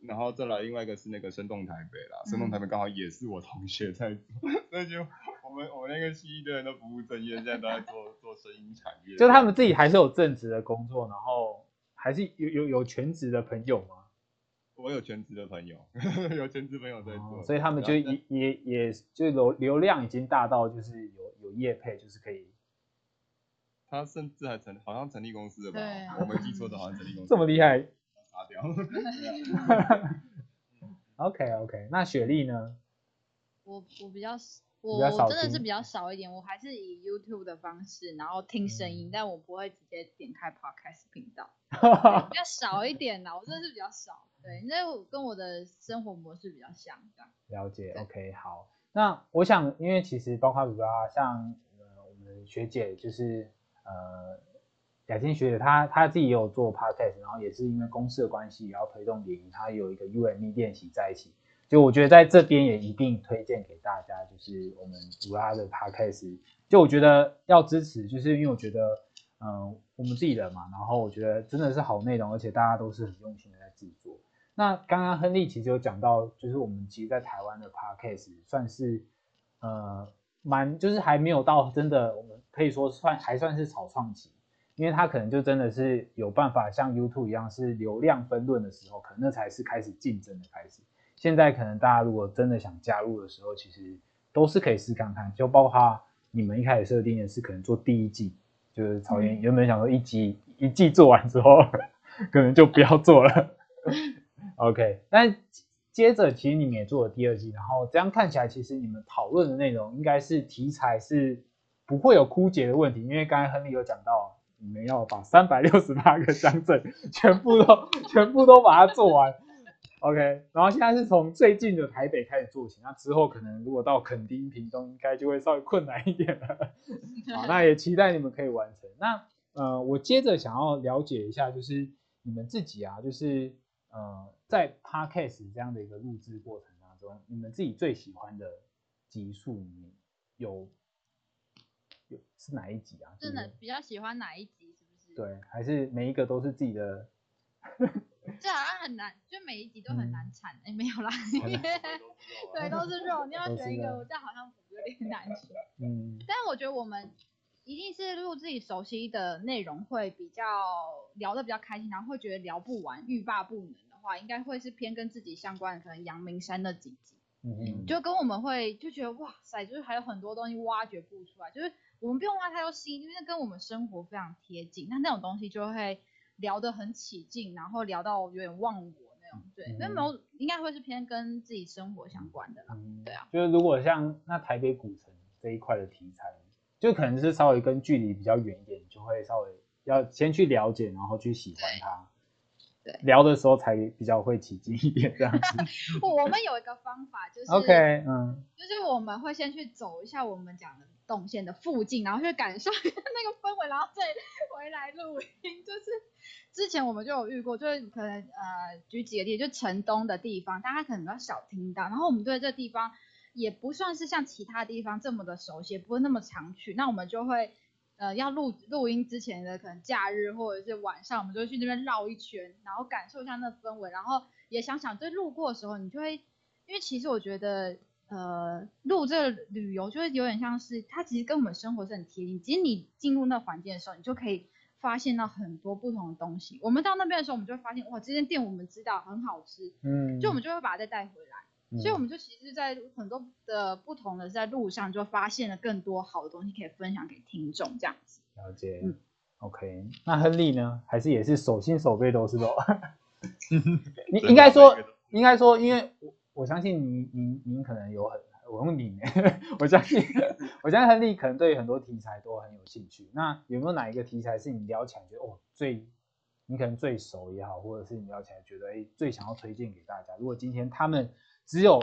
S3: 然后再来另外一个是那个生动台北啦，生动台北刚好也是我同学在做，所以就我们我们那个系的人都不务正业，现在都在做做声音产业，
S1: 就他们自己还是有正职的工作，然后还是有有有全职的朋友吗？
S3: 我有全职的朋友，有全职朋友在做，
S1: 所以他们就也也也就流流量已经大到就是有有业配，就是可以。
S3: 他甚至还成，好像成立公司了吧？我没记错的，好像成立公司。
S1: 这么厉害？
S3: 杀掉。
S1: OK OK，那雪莉呢？
S2: 我我比较，我我真的是比较少一点，我还是以 YouTube 的方式，然后听声音，但我不会直接点开 Podcast 频道，比较少一点啦。我真的是比较少，对，因为我跟我的生活模式比较像，这样。
S1: 了解，OK，好。那我想，因为其实包括比如像呃我们学姐就是。呃，雅欣学姐她她自己也有做 podcast，然后也是因为公司的关系，然后推动联谊，她有一个 UME 练习在一起。就我觉得在这边也一并推荐给大家，就是我们主拉的 podcast。就我觉得要支持，就是因为我觉得，嗯，我们自己的嘛，然后我觉得真的是好内容，而且大家都是很用心的在制作。那刚刚亨利其实有讲到，就是我们其实，在台湾的 podcast 算是，呃。蛮就是还没有到真的，我们可以说算还算是草创期，因为它可能就真的是有办法像 YouTube 一样是流量分论的时候，可能那才是开始竞争的开始。现在可能大家如果真的想加入的时候，其实都是可以试看看，就包括你们一开始设定的是可能做第一季，就是草原原本想说一季一季做完之后，可能就不要做了。OK，但。接着，其实你们也做了第二季，然后这样看起来，其实你们讨论的内容应该是题材是不会有枯竭的问题，因为刚才亨利有讲到，你们要把三百六十八个乡镇 全部都 全部都把它做完，OK，然后现在是从最近的台北开始做起，那之后可能如果到垦丁、屏东，应该就会稍微困难一点了。好，那也期待你们可以完成。那呃，我接着想要了解一下，就是你们自己啊，就是呃。在 podcast 这样的一个录制过程当中，你们自己最喜欢的集数里面有有是哪一集啊？
S2: 真的比较喜欢哪一集？是不是？
S1: 对，还是每一个都是自己的？
S2: 这好像很难，就每一集都很难产。哎，没有啦，对，都是肉。你要选一个，我这样好像有点难选。嗯，但是我觉得我们一定是录自己熟悉的内容，会比较聊的比较开心，然后会觉得聊不完，欲罢不能的。话应该会是偏跟自己相关的，可能阳明山那几集，嗯就跟我们会就觉得哇塞，就是还有很多东西挖掘不出来，就是我们不用挖太多心，因为那跟我们生活非常贴近，那那种东西就会聊得很起劲，然后聊到有点忘我那种，对，那
S1: 没
S2: 有应该会是偏跟自己生活相关的啦。
S1: 嗯，
S2: 对啊，
S1: 就是如果像那台北古城这一块的题材，就可能是稍微跟距离比较远一点，就会稍微要先去了解，然后去喜欢它。
S2: 对
S1: 聊的时候才比较会起劲一点这样子。
S2: 我们有一个方法，就是
S1: OK，嗯，
S2: 就是我们会先去走一下我们讲的动线的附近，然后去感受一下那个氛围，然后再回来录音。就是之前我们就有遇过，就是可能呃举几个例，就城东的地方，大家可能比较少听到，然后我们对这地方也不算是像其他地方这么的熟悉，也不会那么常去，那我们就会。呃，要录录音之前的可能假日或者是晚上，我们就会去那边绕一圈，然后感受一下那氛围，然后也想想，就路过的时候，你就会，因为其实我觉得，呃，录这个旅游就会有点像是，它其实跟我们生活是很贴近。其实你进入那环境的时候，你就可以发现到很多不同的东西。我们到那边的时候，我们就会发现，哇，这间店我们知道很好吃，
S1: 嗯，
S2: 就我们就会把它再带回来。所以我
S1: 们
S2: 们就其实，在很多的不同的在路上，就发现了更多好的东西可以分享给听众，这样子。
S1: 了解。
S2: 嗯
S1: OK，那亨利呢？还是也是手心手背都是肉？你应该说应该说，因为我我相信您您您可能有很，我用你，我相信 我相信亨利可能对很多题材都很有兴趣。那有没有哪一个题材是你聊起来觉得哦最，你可能最熟也好，或者是你聊起来觉得哎最想要推荐给大家？如果今天他们只有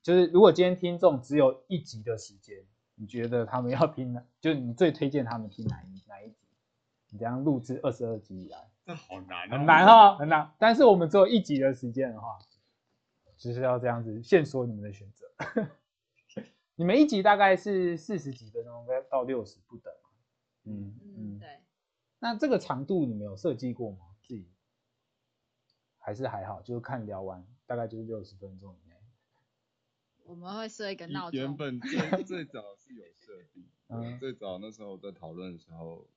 S1: 就是如果今天听众只有一集的时间，你觉得他们要听哪？就是你最推荐他们听哪一哪一集？你这样录制二十二集以来。
S3: 这好难、
S1: 很难。哦，很难。但是我们只有一集的时间的话，就是要这样子限缩你们的选择。你们一集大概是四十几分钟，到六十不等。嗯
S2: 嗯，
S1: 嗯。
S2: 对。
S1: 那这个长度你们有设计过吗？自己还是还好，就是看聊完大概就是六十分钟以内。
S2: 我们会设一个闹钟。
S3: 原本最最早是有设定，最早那时候在讨论的时候，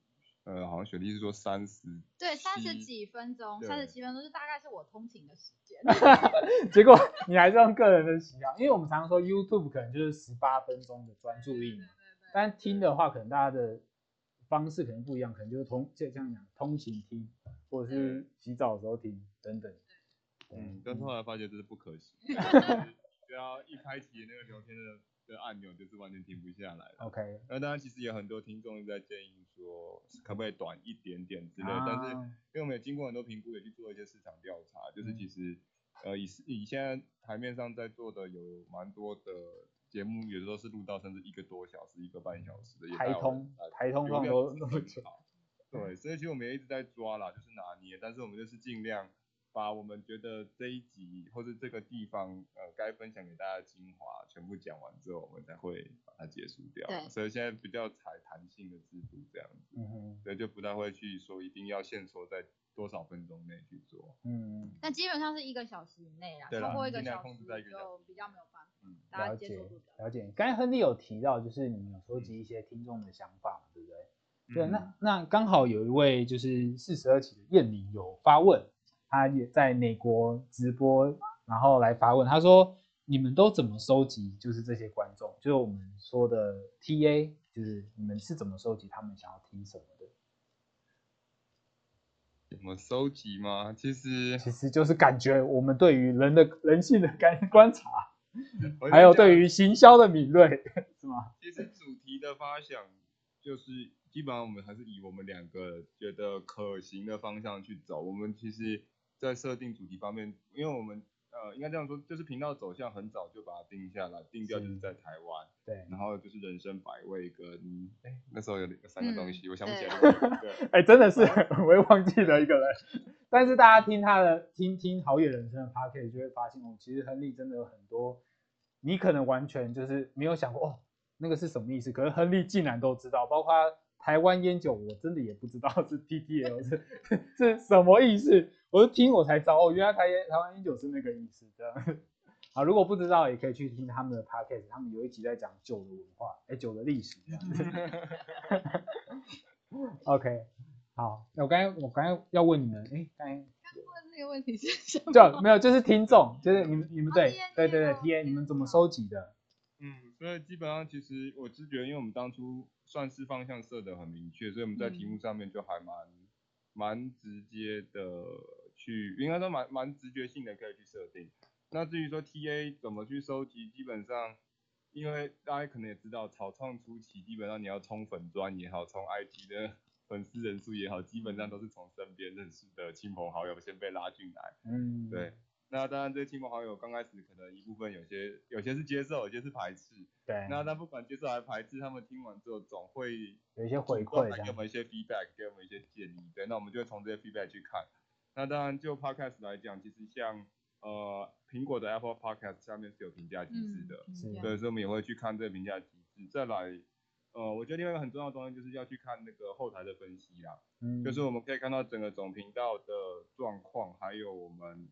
S3: 呃，好像雪莉是说三十，
S2: 对，三十
S3: 七
S2: 几分钟，三十七分钟是大概是我通勤的时间。
S1: 结果你还是用个人的喜好，因为我们常常说 YouTube 可能就是十八分钟的专注力嘛，但听的话可能大家的方式可能不一样，可能就是通就这样讲，通勤听，或者是洗澡的时候听等等。
S3: 嗯，但是后来发觉这是不可行，只要一开启那个聊天的的按钮，就是完全停不下来了。
S1: OK，
S3: 那当然，其实有很多听众在建议说，可不可以短一点点之类，
S1: 啊
S3: 但是因为我们也经过很多评估，也去做一些市场调查，就是
S1: 嗯
S3: 其实呃以以现在台面上在做的有蛮多的节目，有时候是录到甚至一个多小时、一个半小时的，也
S1: 台通台通都
S3: 不是很好。对，所以其实我们也一直在抓啦，就是拿捏，但是我们就是尽量把我们觉得这一集或者这个地方呃该分享给大家的精华全部讲完之后，我们才会把它结束掉。
S2: 对
S3: 所以现在比较采弹性的制度这样子，
S1: 嗯哼，
S3: 所以就不太会去说一定要限缩在多少分钟内去做。
S1: 嗯，
S2: 那基本上是一个小时以内啦，超过一个小时就比较没有办法，
S3: 嗯，
S2: 大家
S1: 了解
S2: 接受度比较
S1: 了解。刚才亨利有提到，就是你们有收集一些听众的想法，对不对？对，
S3: 嗯
S1: 那那刚好有一位就是四十二期的燕玲有发问，他也在美国直播，然后来发问，他说你们都怎么收集就是这些观众，就是我们说的 TA，就是你们是怎么收集他们想要听什么的？
S3: 怎么收集吗？其实
S1: 其实就是感觉我们对于人的人性的感 观察，
S3: 我
S1: 还有对于行销的敏锐，是吗？
S3: 其实主题的发想就是基本上我们还是以我们两个觉得可行的方向去走。我们其实，在设定主题方面，因为我们呃应该这样说，就是频道走向很早就把它定下来，定调就是
S1: 是
S3: 在台湾，
S1: 对，
S3: 然后就是人生百味跟哎那时候有有三个东西，
S2: 嗯
S3: 我想不起
S2: 对
S3: 来了。对，
S1: 哎、真的是我会忘记了一个人。但是大家听他的听听好野人生的 p a t 就会发现哦，其实亨利真的有很多，你可能完全就是没有想过哦，那个是什么意思？可是亨利竟然都知道，包括台湾烟酒，我真的也不知道 是 TTL 是是 什么意思，我是听我才知道哦，原来台烟台湾烟酒是那个意思这样。啊，如果不知道，也可以去听他们的 podcast，他们有一集在讲酒的文化，哎，酒的历史这样子。OK，好，那我刚才我刚才要问你们，哎，刚才
S2: 问那个问题是什么？
S1: 就没有，就是听众，就是你们你们对对对对
S2: 哦
S1: TA，你们怎么收集的？
S3: 嗯，所以基本上其实我是觉得，因为我们当初算是方向设得很明确，所以我们在题目上面就还蛮蛮直接的去，应该说蛮蛮直觉性的可以去设定。那至于说 TA 怎么去收集，基本上，因为大家可能也知道，草创初期基本上你要冲粉砖也好，冲 IG 的 粉丝人数也好，基本上都是从身边认识的亲朋好友先被拉进来。
S1: 嗯，
S3: 对，那当然这些亲朋好友刚开始可能一部分有些有些是接受，有些是排斥。
S1: 对，
S3: 那但不管接受还是排斥，他们听完之后总会
S1: 有一些回馈
S3: 给我们一些 feedback，给我们一些建议。对，那我们就会从这些 feedback 去看。那当然就 podcast 来讲，其实像呃苹果的 Apple Podcast 下面是有评价机制的，
S2: 嗯，
S3: 所以我们也会去看这个评价机制。再来，呃，我觉得另外一个很重要的东西就是要去看那个后台的分析啦，
S1: 嗯，
S3: 就是我们可以看到整个总频道的状况，还有我们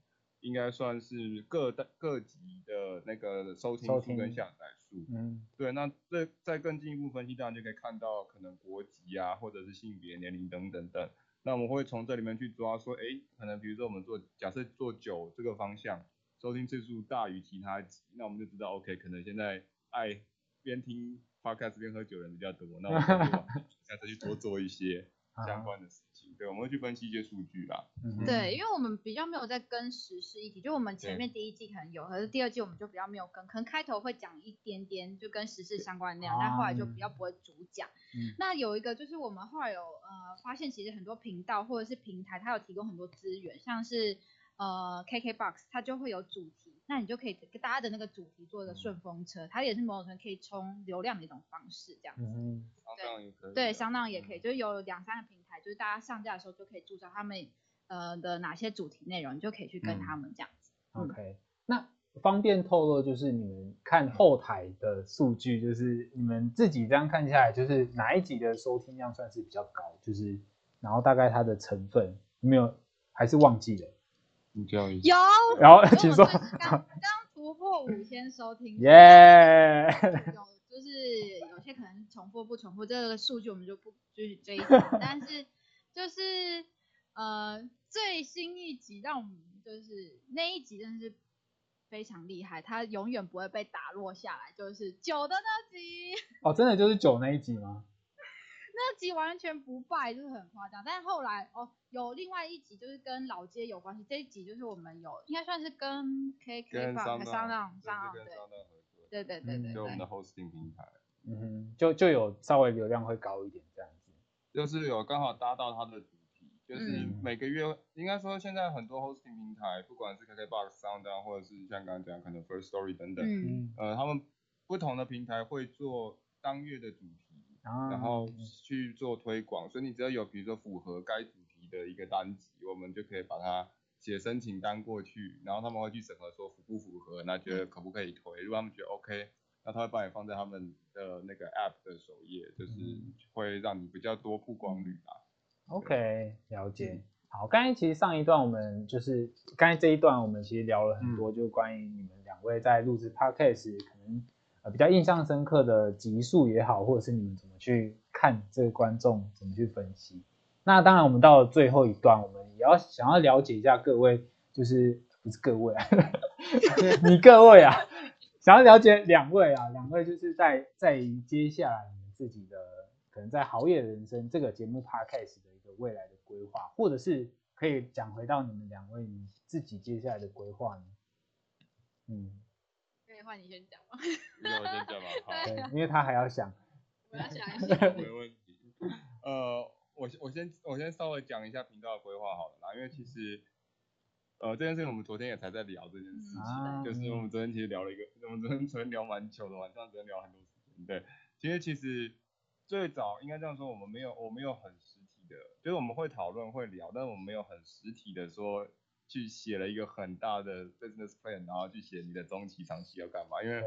S3: 应该算是各大各级的那个收听数跟下载数。
S1: 嗯
S3: 对，那这再更进一步分析，当然就可以看到可能国籍啊，或者是性别、年龄等等等。那我们会从这里面去抓说，哎，可能比如说我们做假设做酒这个方向，收听次数大于其他级，那我们就知道，OK，可能现在爱边听 podcast 边喝酒的人比较多，那我们就往 下再去多做一些相关的事情。对，我们会去分析一些数据啦。
S1: 嗯
S2: 对，因为我们比较没有在跟时事议题，就我们前面第一季可能有，可是第二季我们就比较没有跟，可能开头会讲一点点就跟时事相关的内容，但后来就比较不会主讲。
S1: 嗯
S2: 那有一个就是我们后来有呃发现，其实很多频道或者是平台，它有提供很多资源，像是呃 KKBOX 它就会有主题，那你就可以跟大家的那个主题做一个
S3: 嗯
S2: 顺风车，它也是某种程度可以冲流量的一种方式，这样子。
S1: 嗯对
S3: 相当也可以。
S2: 对，相当也可以，
S3: 嗯
S2: 就是有两三个平台，就是大家上架的时候就可以注册他们呃的哪些主题内容，你就可以去跟
S3: 嗯
S2: 他们这样子。嗯
S1: OK，那方便透露就是你们看后台的数据，就是你们自己这样看下来，就是哪一集的收听量算是比较高，就是然后大概它的成分有没有还是忘记了？
S3: 你教一
S2: 有，
S1: 然后 请说
S2: 刚刚突破五千收听，
S1: 耶，
S2: 有就是有些可能重复不重复，这个数据我们就不去追查，但是就是呃最新一集让我们就是那一集真的是非常厉害，它永远不会被打落下来，就是九的那集。
S1: 哦，真的就是九那一集吗？
S2: 那集完全不败，就是很夸张。但是后来哦，有另外一集就是跟老街有关系，这一集就是我们有应该算是跟 KK 吧，
S3: 跟商浪
S2: 浪商浪对
S3: 跟商浪合作，
S2: 对对对
S1: 嗯
S2: 对对
S3: 就我们的 hosting 平台。
S1: 嗯哼，就就有稍微流量会高一点这样子。
S3: 就是有刚好搭到它的主题，就是
S1: 嗯
S3: 每个月、应该说现在很多 hosting 平台，不管是 KKBox、SoundOn 或者是像刚刚讲可能 First Story 等等，
S2: 嗯
S3: 呃，他们不同的平台会做当月的主题，
S1: 啊
S3: 然后去做推广，所以你只要有比如说符合该主题的一个单集，我们就可以把它写申请单过去，然后他们会去审核说符不符合，那觉得可不可以推，如果他们觉得 OK。那他会帮你放在他们的那个 App 的首页，就是会让你比较多曝光率啦。
S1: OK，了解。好，刚才其实上一段我们就是刚才这一段我们其实聊了很多，就关于你们两位在录制 Podcast 可能比较印象深刻的集数也好，或者是你们怎么去看这个观众怎么去分析。那当然，我们到了最后一段，我们也要想要了解一下各位，就是不是各位啊，你各位啊，想要了解两位啊，两位就是在在于接下来你们自己的可能在好野人生这个节目 podcast 的一个未来的规划，或者是可以讲回到你们两位你自己接下来的规划呢？嗯，
S2: 换你先讲吗？
S3: 那我先讲吧，好，
S1: 对，因为他还要想，
S2: 我要想一下。
S3: 没问题。呃，我先我先我先稍微讲一下频道的规划好了啦，因为其实呃这件事情我们昨天也才在聊这件事情，
S1: 啊
S3: 就是我们昨天其实聊了一个，我们昨天昨天聊蛮久的，晚上昨天聊很多事情。对，其实其实最早应该这样说，我们没有我没有很实体的，就是我们会讨论会聊，但是我们没有很实体的说去写了一个很大的 business plan，然后去写你的中期长期要干嘛，因为，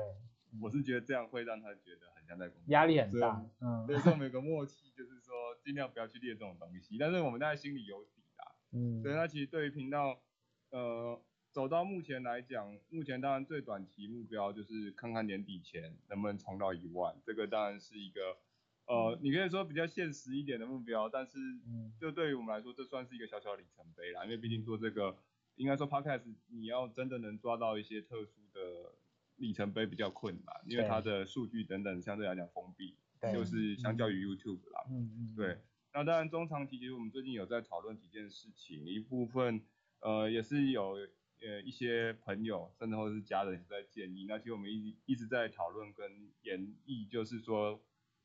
S3: 我是觉得这样会让他觉得很像在工作，
S1: 压力很大，嗯，
S3: 所以说我们有个默契，就是说尽量不要去列这种东西，但是我们大家心里有底啦。
S1: 嗯，
S3: 对，那其实对于频道，呃，走到目前来讲，目前当然最短期目标就是看看年底前能不能冲到一万，这个当然是一个，呃，你可以说比较现实一点的目标，但是
S1: 嗯
S3: 就对于我们来说，这算是一个小小里程碑啦，因为毕竟做这个，应该说 podcast 你要真的能抓到一些特殊的里程碑比较困难，因为它的数据等等相对来讲封闭，
S1: 对
S3: 就是相较于 YouTube 啦。
S1: 嗯嗯，
S3: 对，那当然中长期其实我们最近有在讨论几件事情，一部分呃也是有呃一些朋友甚至或者是家人也在建议，那其实我们一直一直在讨论跟演绎，就是说。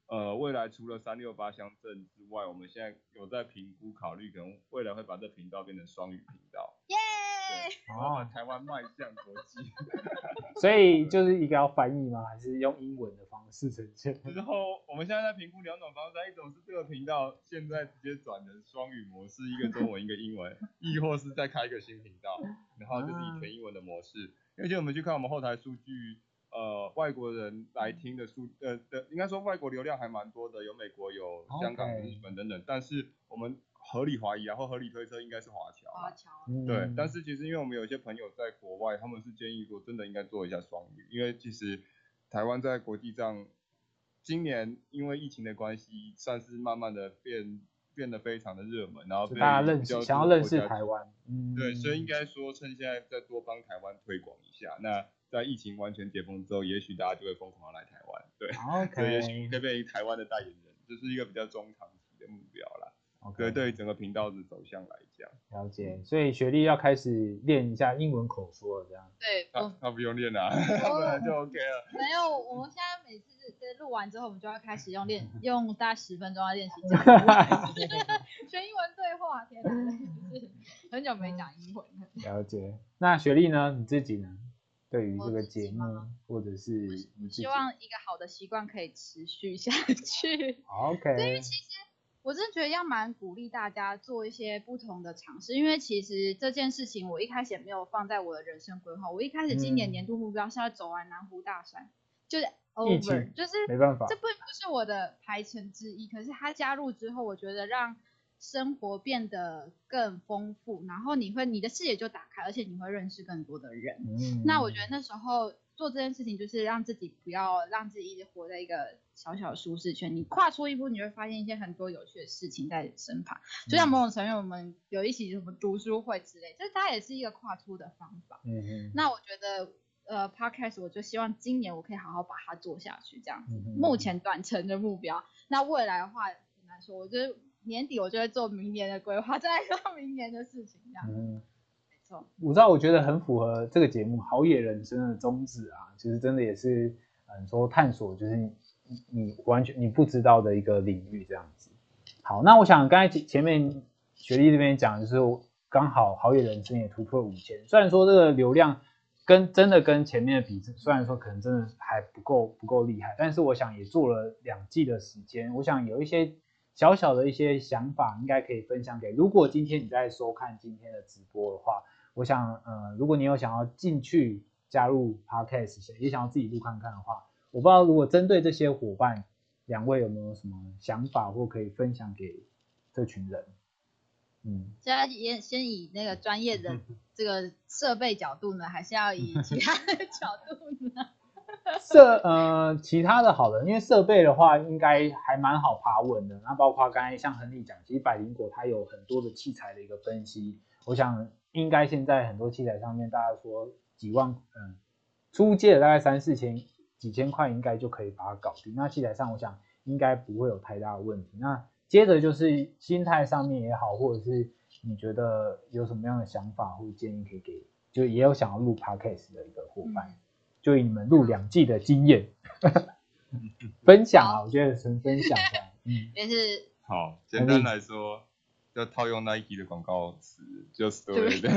S3: 呃，未来除了三六八乡镇之外，我们现在有在评估考虑，可能未来会把这频道变成双语频道。
S2: 耶！
S3: 然后把台湾迈向国际。
S1: 所以就是一个要翻译吗？还是用英文的方式呈现？
S3: 之后我们现在在评估两种方式，一种是这个频道现在直接转成双语模式，一个中文一个英文，亦或是再开一个新频道，然后就是以全英文的模式。而且我们去看我们后台数据。呃，外国人来听的数，呃的，应该说外国流量还蛮多的，有美国，有香港、日本等等。但是我们合理怀疑，然后合理推测应该是华侨。
S2: 华侨。
S3: 对，但是其实因为我们有些朋友在国外，他们是建议说，真的应该做一下双语，因为其实台湾在国际上，今年因为疫情的关系，算是慢慢的变变得非常的热门，然后
S1: 大家认识，想要认识台湾。
S3: 嗯。对，所以应该说趁现在再多帮台湾推广一下，那。在疫情完全解封之后，也许大家就会疯狂的来台湾，对，所以也许可以变成台湾的代言人，这是一个比较中长期的目标啦。对，对于整个频道的走向来讲，
S1: 了解。所以学历要开始练一下英文口说了，这样。
S2: 对，
S3: 他他不用练啦，本来就 OK 了。
S2: 没有，我们现在每次在录完之后，我们就要开始用练，用大概十分钟来练习讲英文，学英文对话。天哪，就是很久没讲英文。
S1: 了解。那学历呢？你自己呢？对于这个节目，或者是你
S2: 希望一个好的习惯可以持续下 去。
S1: OK。
S2: 对于其实我真的觉得要蛮鼓励大家做一些不同的尝试，因为其实这件事情我一开始也没有放在我的人生规划。我一开始今年年度目标是要走完南湖大山，就是 over，就是
S1: 没办法，
S2: 这并不是我的排程之一。可是它加入之后，我觉得让生活变得更丰富，然后你会你的视野就打开，而且你会认识更多的人。那我觉得那时候做这件事情，就是让自己不要让自己一直活在一个小小的舒适圈。你跨出一步，你会发现一些很多有趣的事情在身旁。就像某种成员，我们有一起什么读书会之类，就是它也是一个跨出的方法。嗯嗯。那我觉得呃，podcast 我就希望今年我可以好好把它做下去，这样子。目前短程的目标，那未来的话很难说，我觉得。年底我就会做明年的规划，再说明年的事情，这样。嗯，没错。
S1: 我知道，我觉得很符合这个节目《好野人生》的宗旨啊，其实真的也是，嗯，说探索就是你你完全你不知道的一个领域这样子。好，那我想刚才前前面学历这边讲，就是刚好《好野人生》也突破五千，虽然说这个流量跟真的跟前面的比，虽然说可能真的还不够不够厉害，但是我想也做了两季的时间，我想有一些。小小的一些想法，应该可以分享给。如果今天你在收看今天的直播的话，我想，呃，如果你有想要进去加入 Podcast，也想要自己录看看的话，我不知道如果针对这些伙伴，两位有没有什么想法或可以分享给这群人？
S2: 嗯，现在先先以那个专业的这个设备角度呢，还是要以其他的角度呢？
S1: 设呃其他的好了，因为设备的话应该还蛮好爬稳的。那包括刚才像亨利讲，其实百灵果它有很多的器材的一个分析，我想应该现在很多器材上面大家说几万嗯，初阶的大概三四千几千块应该就可以把它搞定。那器材上我想应该不会有太大的问题。那接着就是心态上面也好，或者是你觉得有什么样的想法或建议可以给，就也有想要录 podcast 的一个伙伴。就以你们录两季的经验 分享啊，我觉得纯分享这样，
S2: 嗯，也是。
S3: 好。简单来说，就套用 Nike 的广告词，just do it，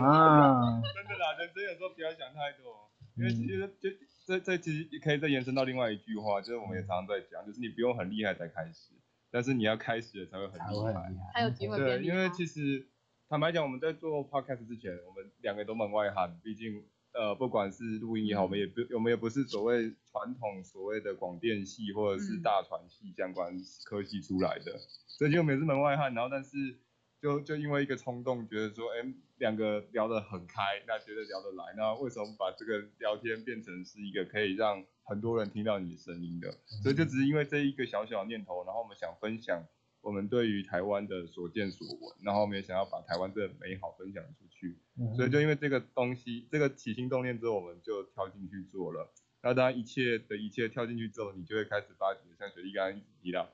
S3: 啊。真的啦，人生有时候不要想太多，因为其实就这这其实可以再延伸到另外一句话，就是我们也常常在讲，就是你不用很厉害才开始，但是你要开始了才会很厉害，
S2: 才有机会
S3: 对，因为其实坦白讲，我们在做 podcast 之前，我们两个都门外汉，毕竟。呃，不管是录音也好，我们也不，我们也不是所谓传统所谓的广电系或者是大传系相关科系出来的，所以就我们也是门外汉。然后，但是就就因为一个冲动，觉得说，哎，两个聊得很开，那觉得聊得来，那为什么把这个聊天变成是一个可以让很多人听到你的声音的？所以就只是因为这一个小小的念头，然后我们想分享。我们对于台湾的所见所闻，然后我们也想要把台湾这美好分享出去，所以就因为这个东西，这个起心动念之后，我们就跳进去做了。那当然一切的一切跳进去之后，你就会开始发觉，像雪莉刚刚提到，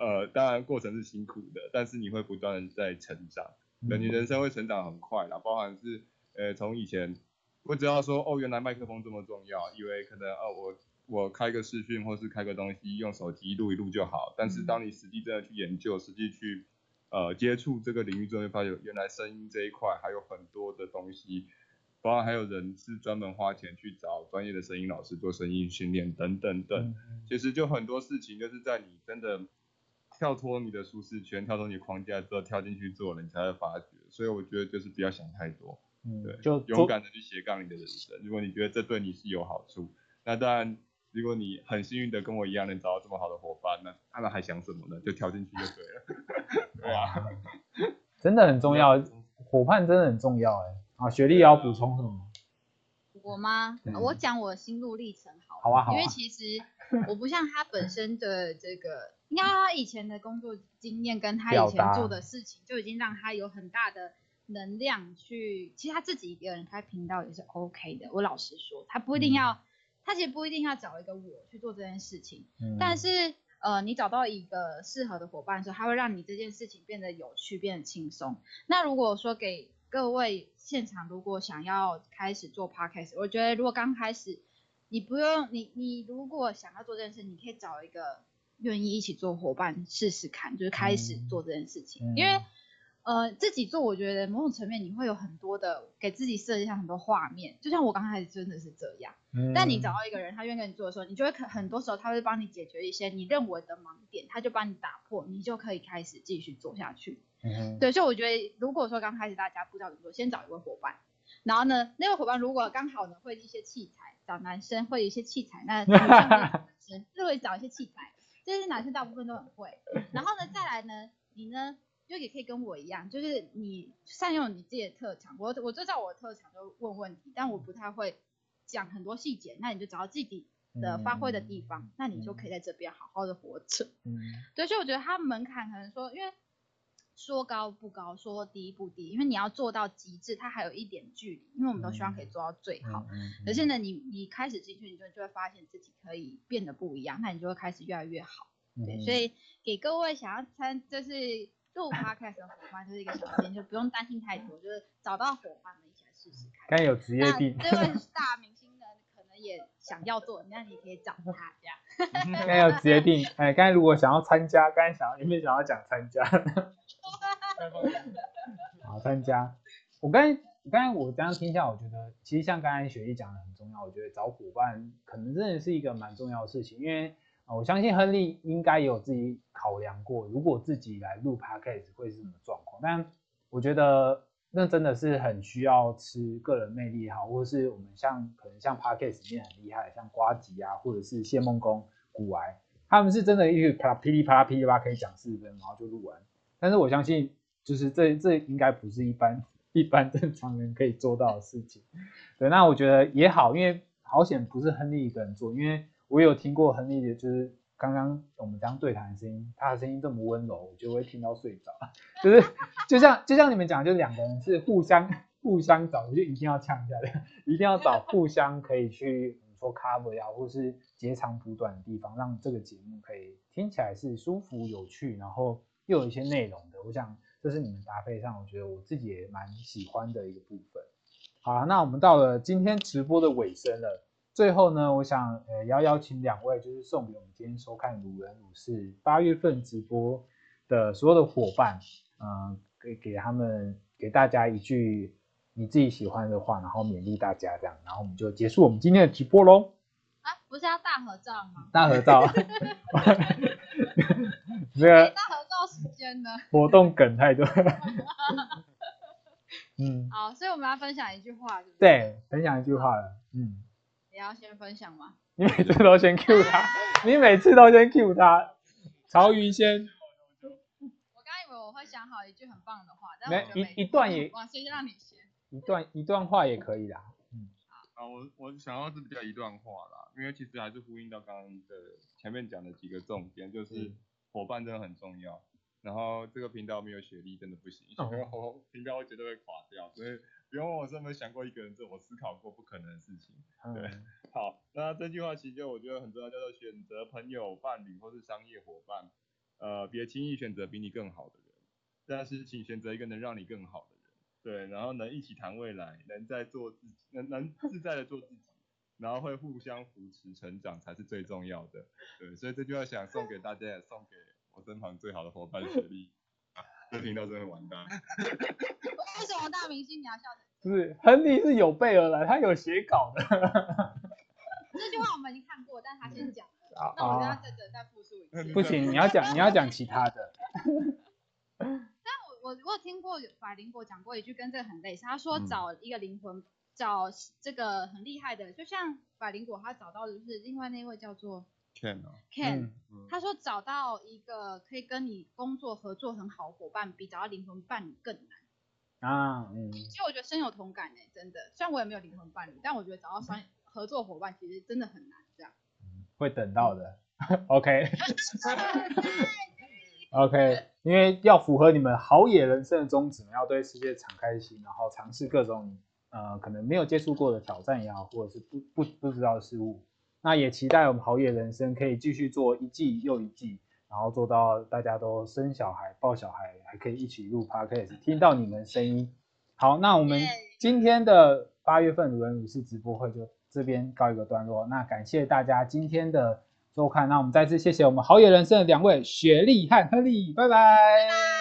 S3: 呃，当然过程是辛苦的，但是你会不断的在成长。那你人生会成长很快啦，包含是呃从以前我只要说哦原来麦克风这么重要，以为可能哦我我开个视讯或是开个东西用手机录一录就好，但是当你实际真的去研究，实际去呃接触这个领域之后，会发现原来声音这一块还有很多的东西，包括还有人是专门花钱去找专业的声音老师做声音训练等等等。
S1: 嗯
S3: 其实就很多事情就是在你真的跳脱你的舒适圈、跳脱你的框架之后跳进去做了，你才会发觉。所以我觉得就是不要想太多，
S1: 嗯
S3: 对，
S1: 就
S3: 勇敢的去斜杠你的人生。如果你觉得这对你是有好处，那当然，如果你很幸运的跟我一样能找到这么好的伙伴，那当然还想什么呢？就跳进去就对了。对啊，
S1: 真的很重要，伙伴真的很重要哎。啊，学历要补充什么？
S2: 我吗？
S1: 嗯
S2: 我讲我的心路历程好了。
S1: 好啊好啊
S2: 因为其实我不像他本身的这个，应该他以前的工作经验跟他以前做的事情，就已经让他有很大的能量去。其实他自己一个人开频道也是 OK 的。我老实说，他不一定要，他其实不一定要找一个我去做这件事情。
S1: 嗯
S2: 但是呃，你找到一个适合的伙伴的时候，他会让你这件事情变得有趣，变得轻松。那如果说给各位现场如果想要开始做 podcast，我觉得如果刚开始，你不用你你如果想要做这件事，你可以找一个愿意一起做伙伴试试看，就是开始
S1: 嗯
S2: 做这件事情，
S1: 嗯
S2: 因为。呃，自己做，我觉得某种层面你会有很多的给自己设计上很多画面，就像我刚开始真的是这样。
S1: 嗯
S2: 但你找到一个人，他愿意跟你做的时候，你就会可很多时候他会帮你解决一些你认为的盲点，他就帮你打破，你就可以开始继续做下去。
S1: 嗯哼
S2: 对，所以我觉得如果说刚开始大家不知道怎么做，先找一位伙伴，然后呢，那位伙伴如果刚好呢会一些器材，找男生会一些器材，那男生 就会找一些器材，这些男生大部分都很会。然后呢，再来呢，你呢就也可以跟我一样，就是你善用你自己的特长。我我就照我的特长就问问题，但我不太会讲很多细节，那你就找到自己的发挥的地方，那你就可以在这边好好的活着。
S1: 嗯
S2: 对，所以我觉得它门槛可能说，因为说高不高，说低不低，因为你要做到极致，它还有一点距离，因为我们都希望可以做到最好。
S1: 嗯
S2: 可是呢，你你开始进去，你就就会发现自己可以变得不一样，那你就会开始越来越好。对，
S1: 嗯
S2: 所以给各位想要参就是录 podcast 的伙伴，就是一个小建议，就不用担心太多，就是找到伙伴们一起来试试看。
S1: 刚才有职业
S2: 那
S1: 病，
S2: 这位大明星呢，可能也想要做，那你可以找他这样。
S1: 刚才有职业病。哎，刚才如果想要参加，刚才想要有没有想要讲参加？好，参加。我刚才刚才我这样听下来，我觉得其实像刚才雪莉讲的很重要，我觉得找伙伴可能真的是一个蛮重要的事情，因为、我相信亨利应该也有自己考量过，如果自己来录 podcast 会是什么状况。但我觉得那真的是很需要吃个人魅力也好，或者是我们像可能像 podcast 里面很厉害，像瓜吉啊，或者是谢梦工、古癌，他们是真的一直啪噼里啪啦噼里啪啦可以讲四十分，然后就录完。但是我相信，就是这这应该不是一般 一般正常人可以做到的事情。对，那我觉得也好，因为好险不是亨利一个人做，因为我有听过亨利的，就是刚刚我们这样对谈的声音，他的声音这么温柔，我就会听到睡着。就是就像就像你们讲，就两个人是互相互相找，就一定要呛下来，一定要找互相可以去说 cover 呀，或是截长补短的地方，让这个节目可以听起来是舒服有趣，然后又有一些内容的。我想这是你们搭配上，我觉得我自己也蛮喜欢的一个部分。好了，那我们到了今天直播的尾声了。最后呢，我想呃要邀请两位，就是送给我们今天收看鲁人鲁事八月份直播的所有的伙伴，嗯、给给他们给大家一句你自己喜欢的话，然后勉励大家这样，然后我们就结束我们今天的直播喽。
S2: 啊，不是要大合照吗？
S1: 大合照，这个
S2: 大合照时间呢？
S1: 活动梗太多。嗯，
S2: 好，所以我们要分享一句话，是？
S1: 对，分享一句话了。嗯，
S2: 你要先分享吗？
S1: 你每次都先 Q 他，你每次都先 Q 他。曹云先，
S2: 我刚以为我会想好一句很棒的话，但
S1: 没一一段也
S2: 哇，先让你先。
S1: 一段一段话也可以啦。
S3: 啊，我我想要是比较一段话啦，因为其实还是呼应到刚刚的前面讲的几个重点，就是
S1: 嗯
S3: 伙伴真的很重要。然后这个频道没有学历真的不行，
S1: 哦
S3: 因为 我频道会绝对会垮掉，所以不用问我是有没有想过一个人做，我思考过不可能的事情。对
S1: 嗯
S3: 好，那这句话其实就我觉得很重要，叫做选择朋友、伴侣或是商业伙伴，呃，别轻易选择比你更好的人。但是请选择一个能让你更好的人，对，然后能一起谈未来，能在做自己，能能自在的做自己，然后会互相扶持成长才是最重要的，对，所以这句话想送给大家，也送给我身旁最好的伙伴雪莉，啊这听到真的完蛋，
S2: 为什么大明星你要笑
S1: 是，亨利是有备而来，他有写稿的。
S2: 这句话我们已经看过，但他先讲那我跟他
S1: 啊，
S2: 再再再复述一次。
S1: 不行，你要讲，你要讲其他的。
S2: 但我我我有听过有百灵果讲过一句跟这个很类似，他说
S3: 嗯
S2: 找一个灵魂，找这个很厉害的，就像百灵果他找到的就是另外那位叫做
S3: Ken 哦
S2: ，Ken，、他说找到一个可以跟你工作合作很好的伙伴，比找到灵魂伴侣更难。
S1: 啊，嗯，
S2: 其实我觉得深有同感诶、真的。虽然我也没有灵魂伴侣，但我觉得找到商合作伙伴其实真的很难。这样。
S1: 会等到的。OK OK，因为要符合你们好野人生的宗旨，要对世界敞开心，然后尝试各种呃可能没有接触过的挑战也好，或者是不不不知道的事物。那也期待我们豪野人生可以继续做一季又一季，然后做到大家都生小孩、抱小孩，还可以一起录 podcast，听到你们声音。好，那我们今天的八月份鲁人鲁事直播会就这边告一个段落。那感谢大家今天的收看，那我们再次谢谢我们豪野人生的两位雪莉和亨利，拜拜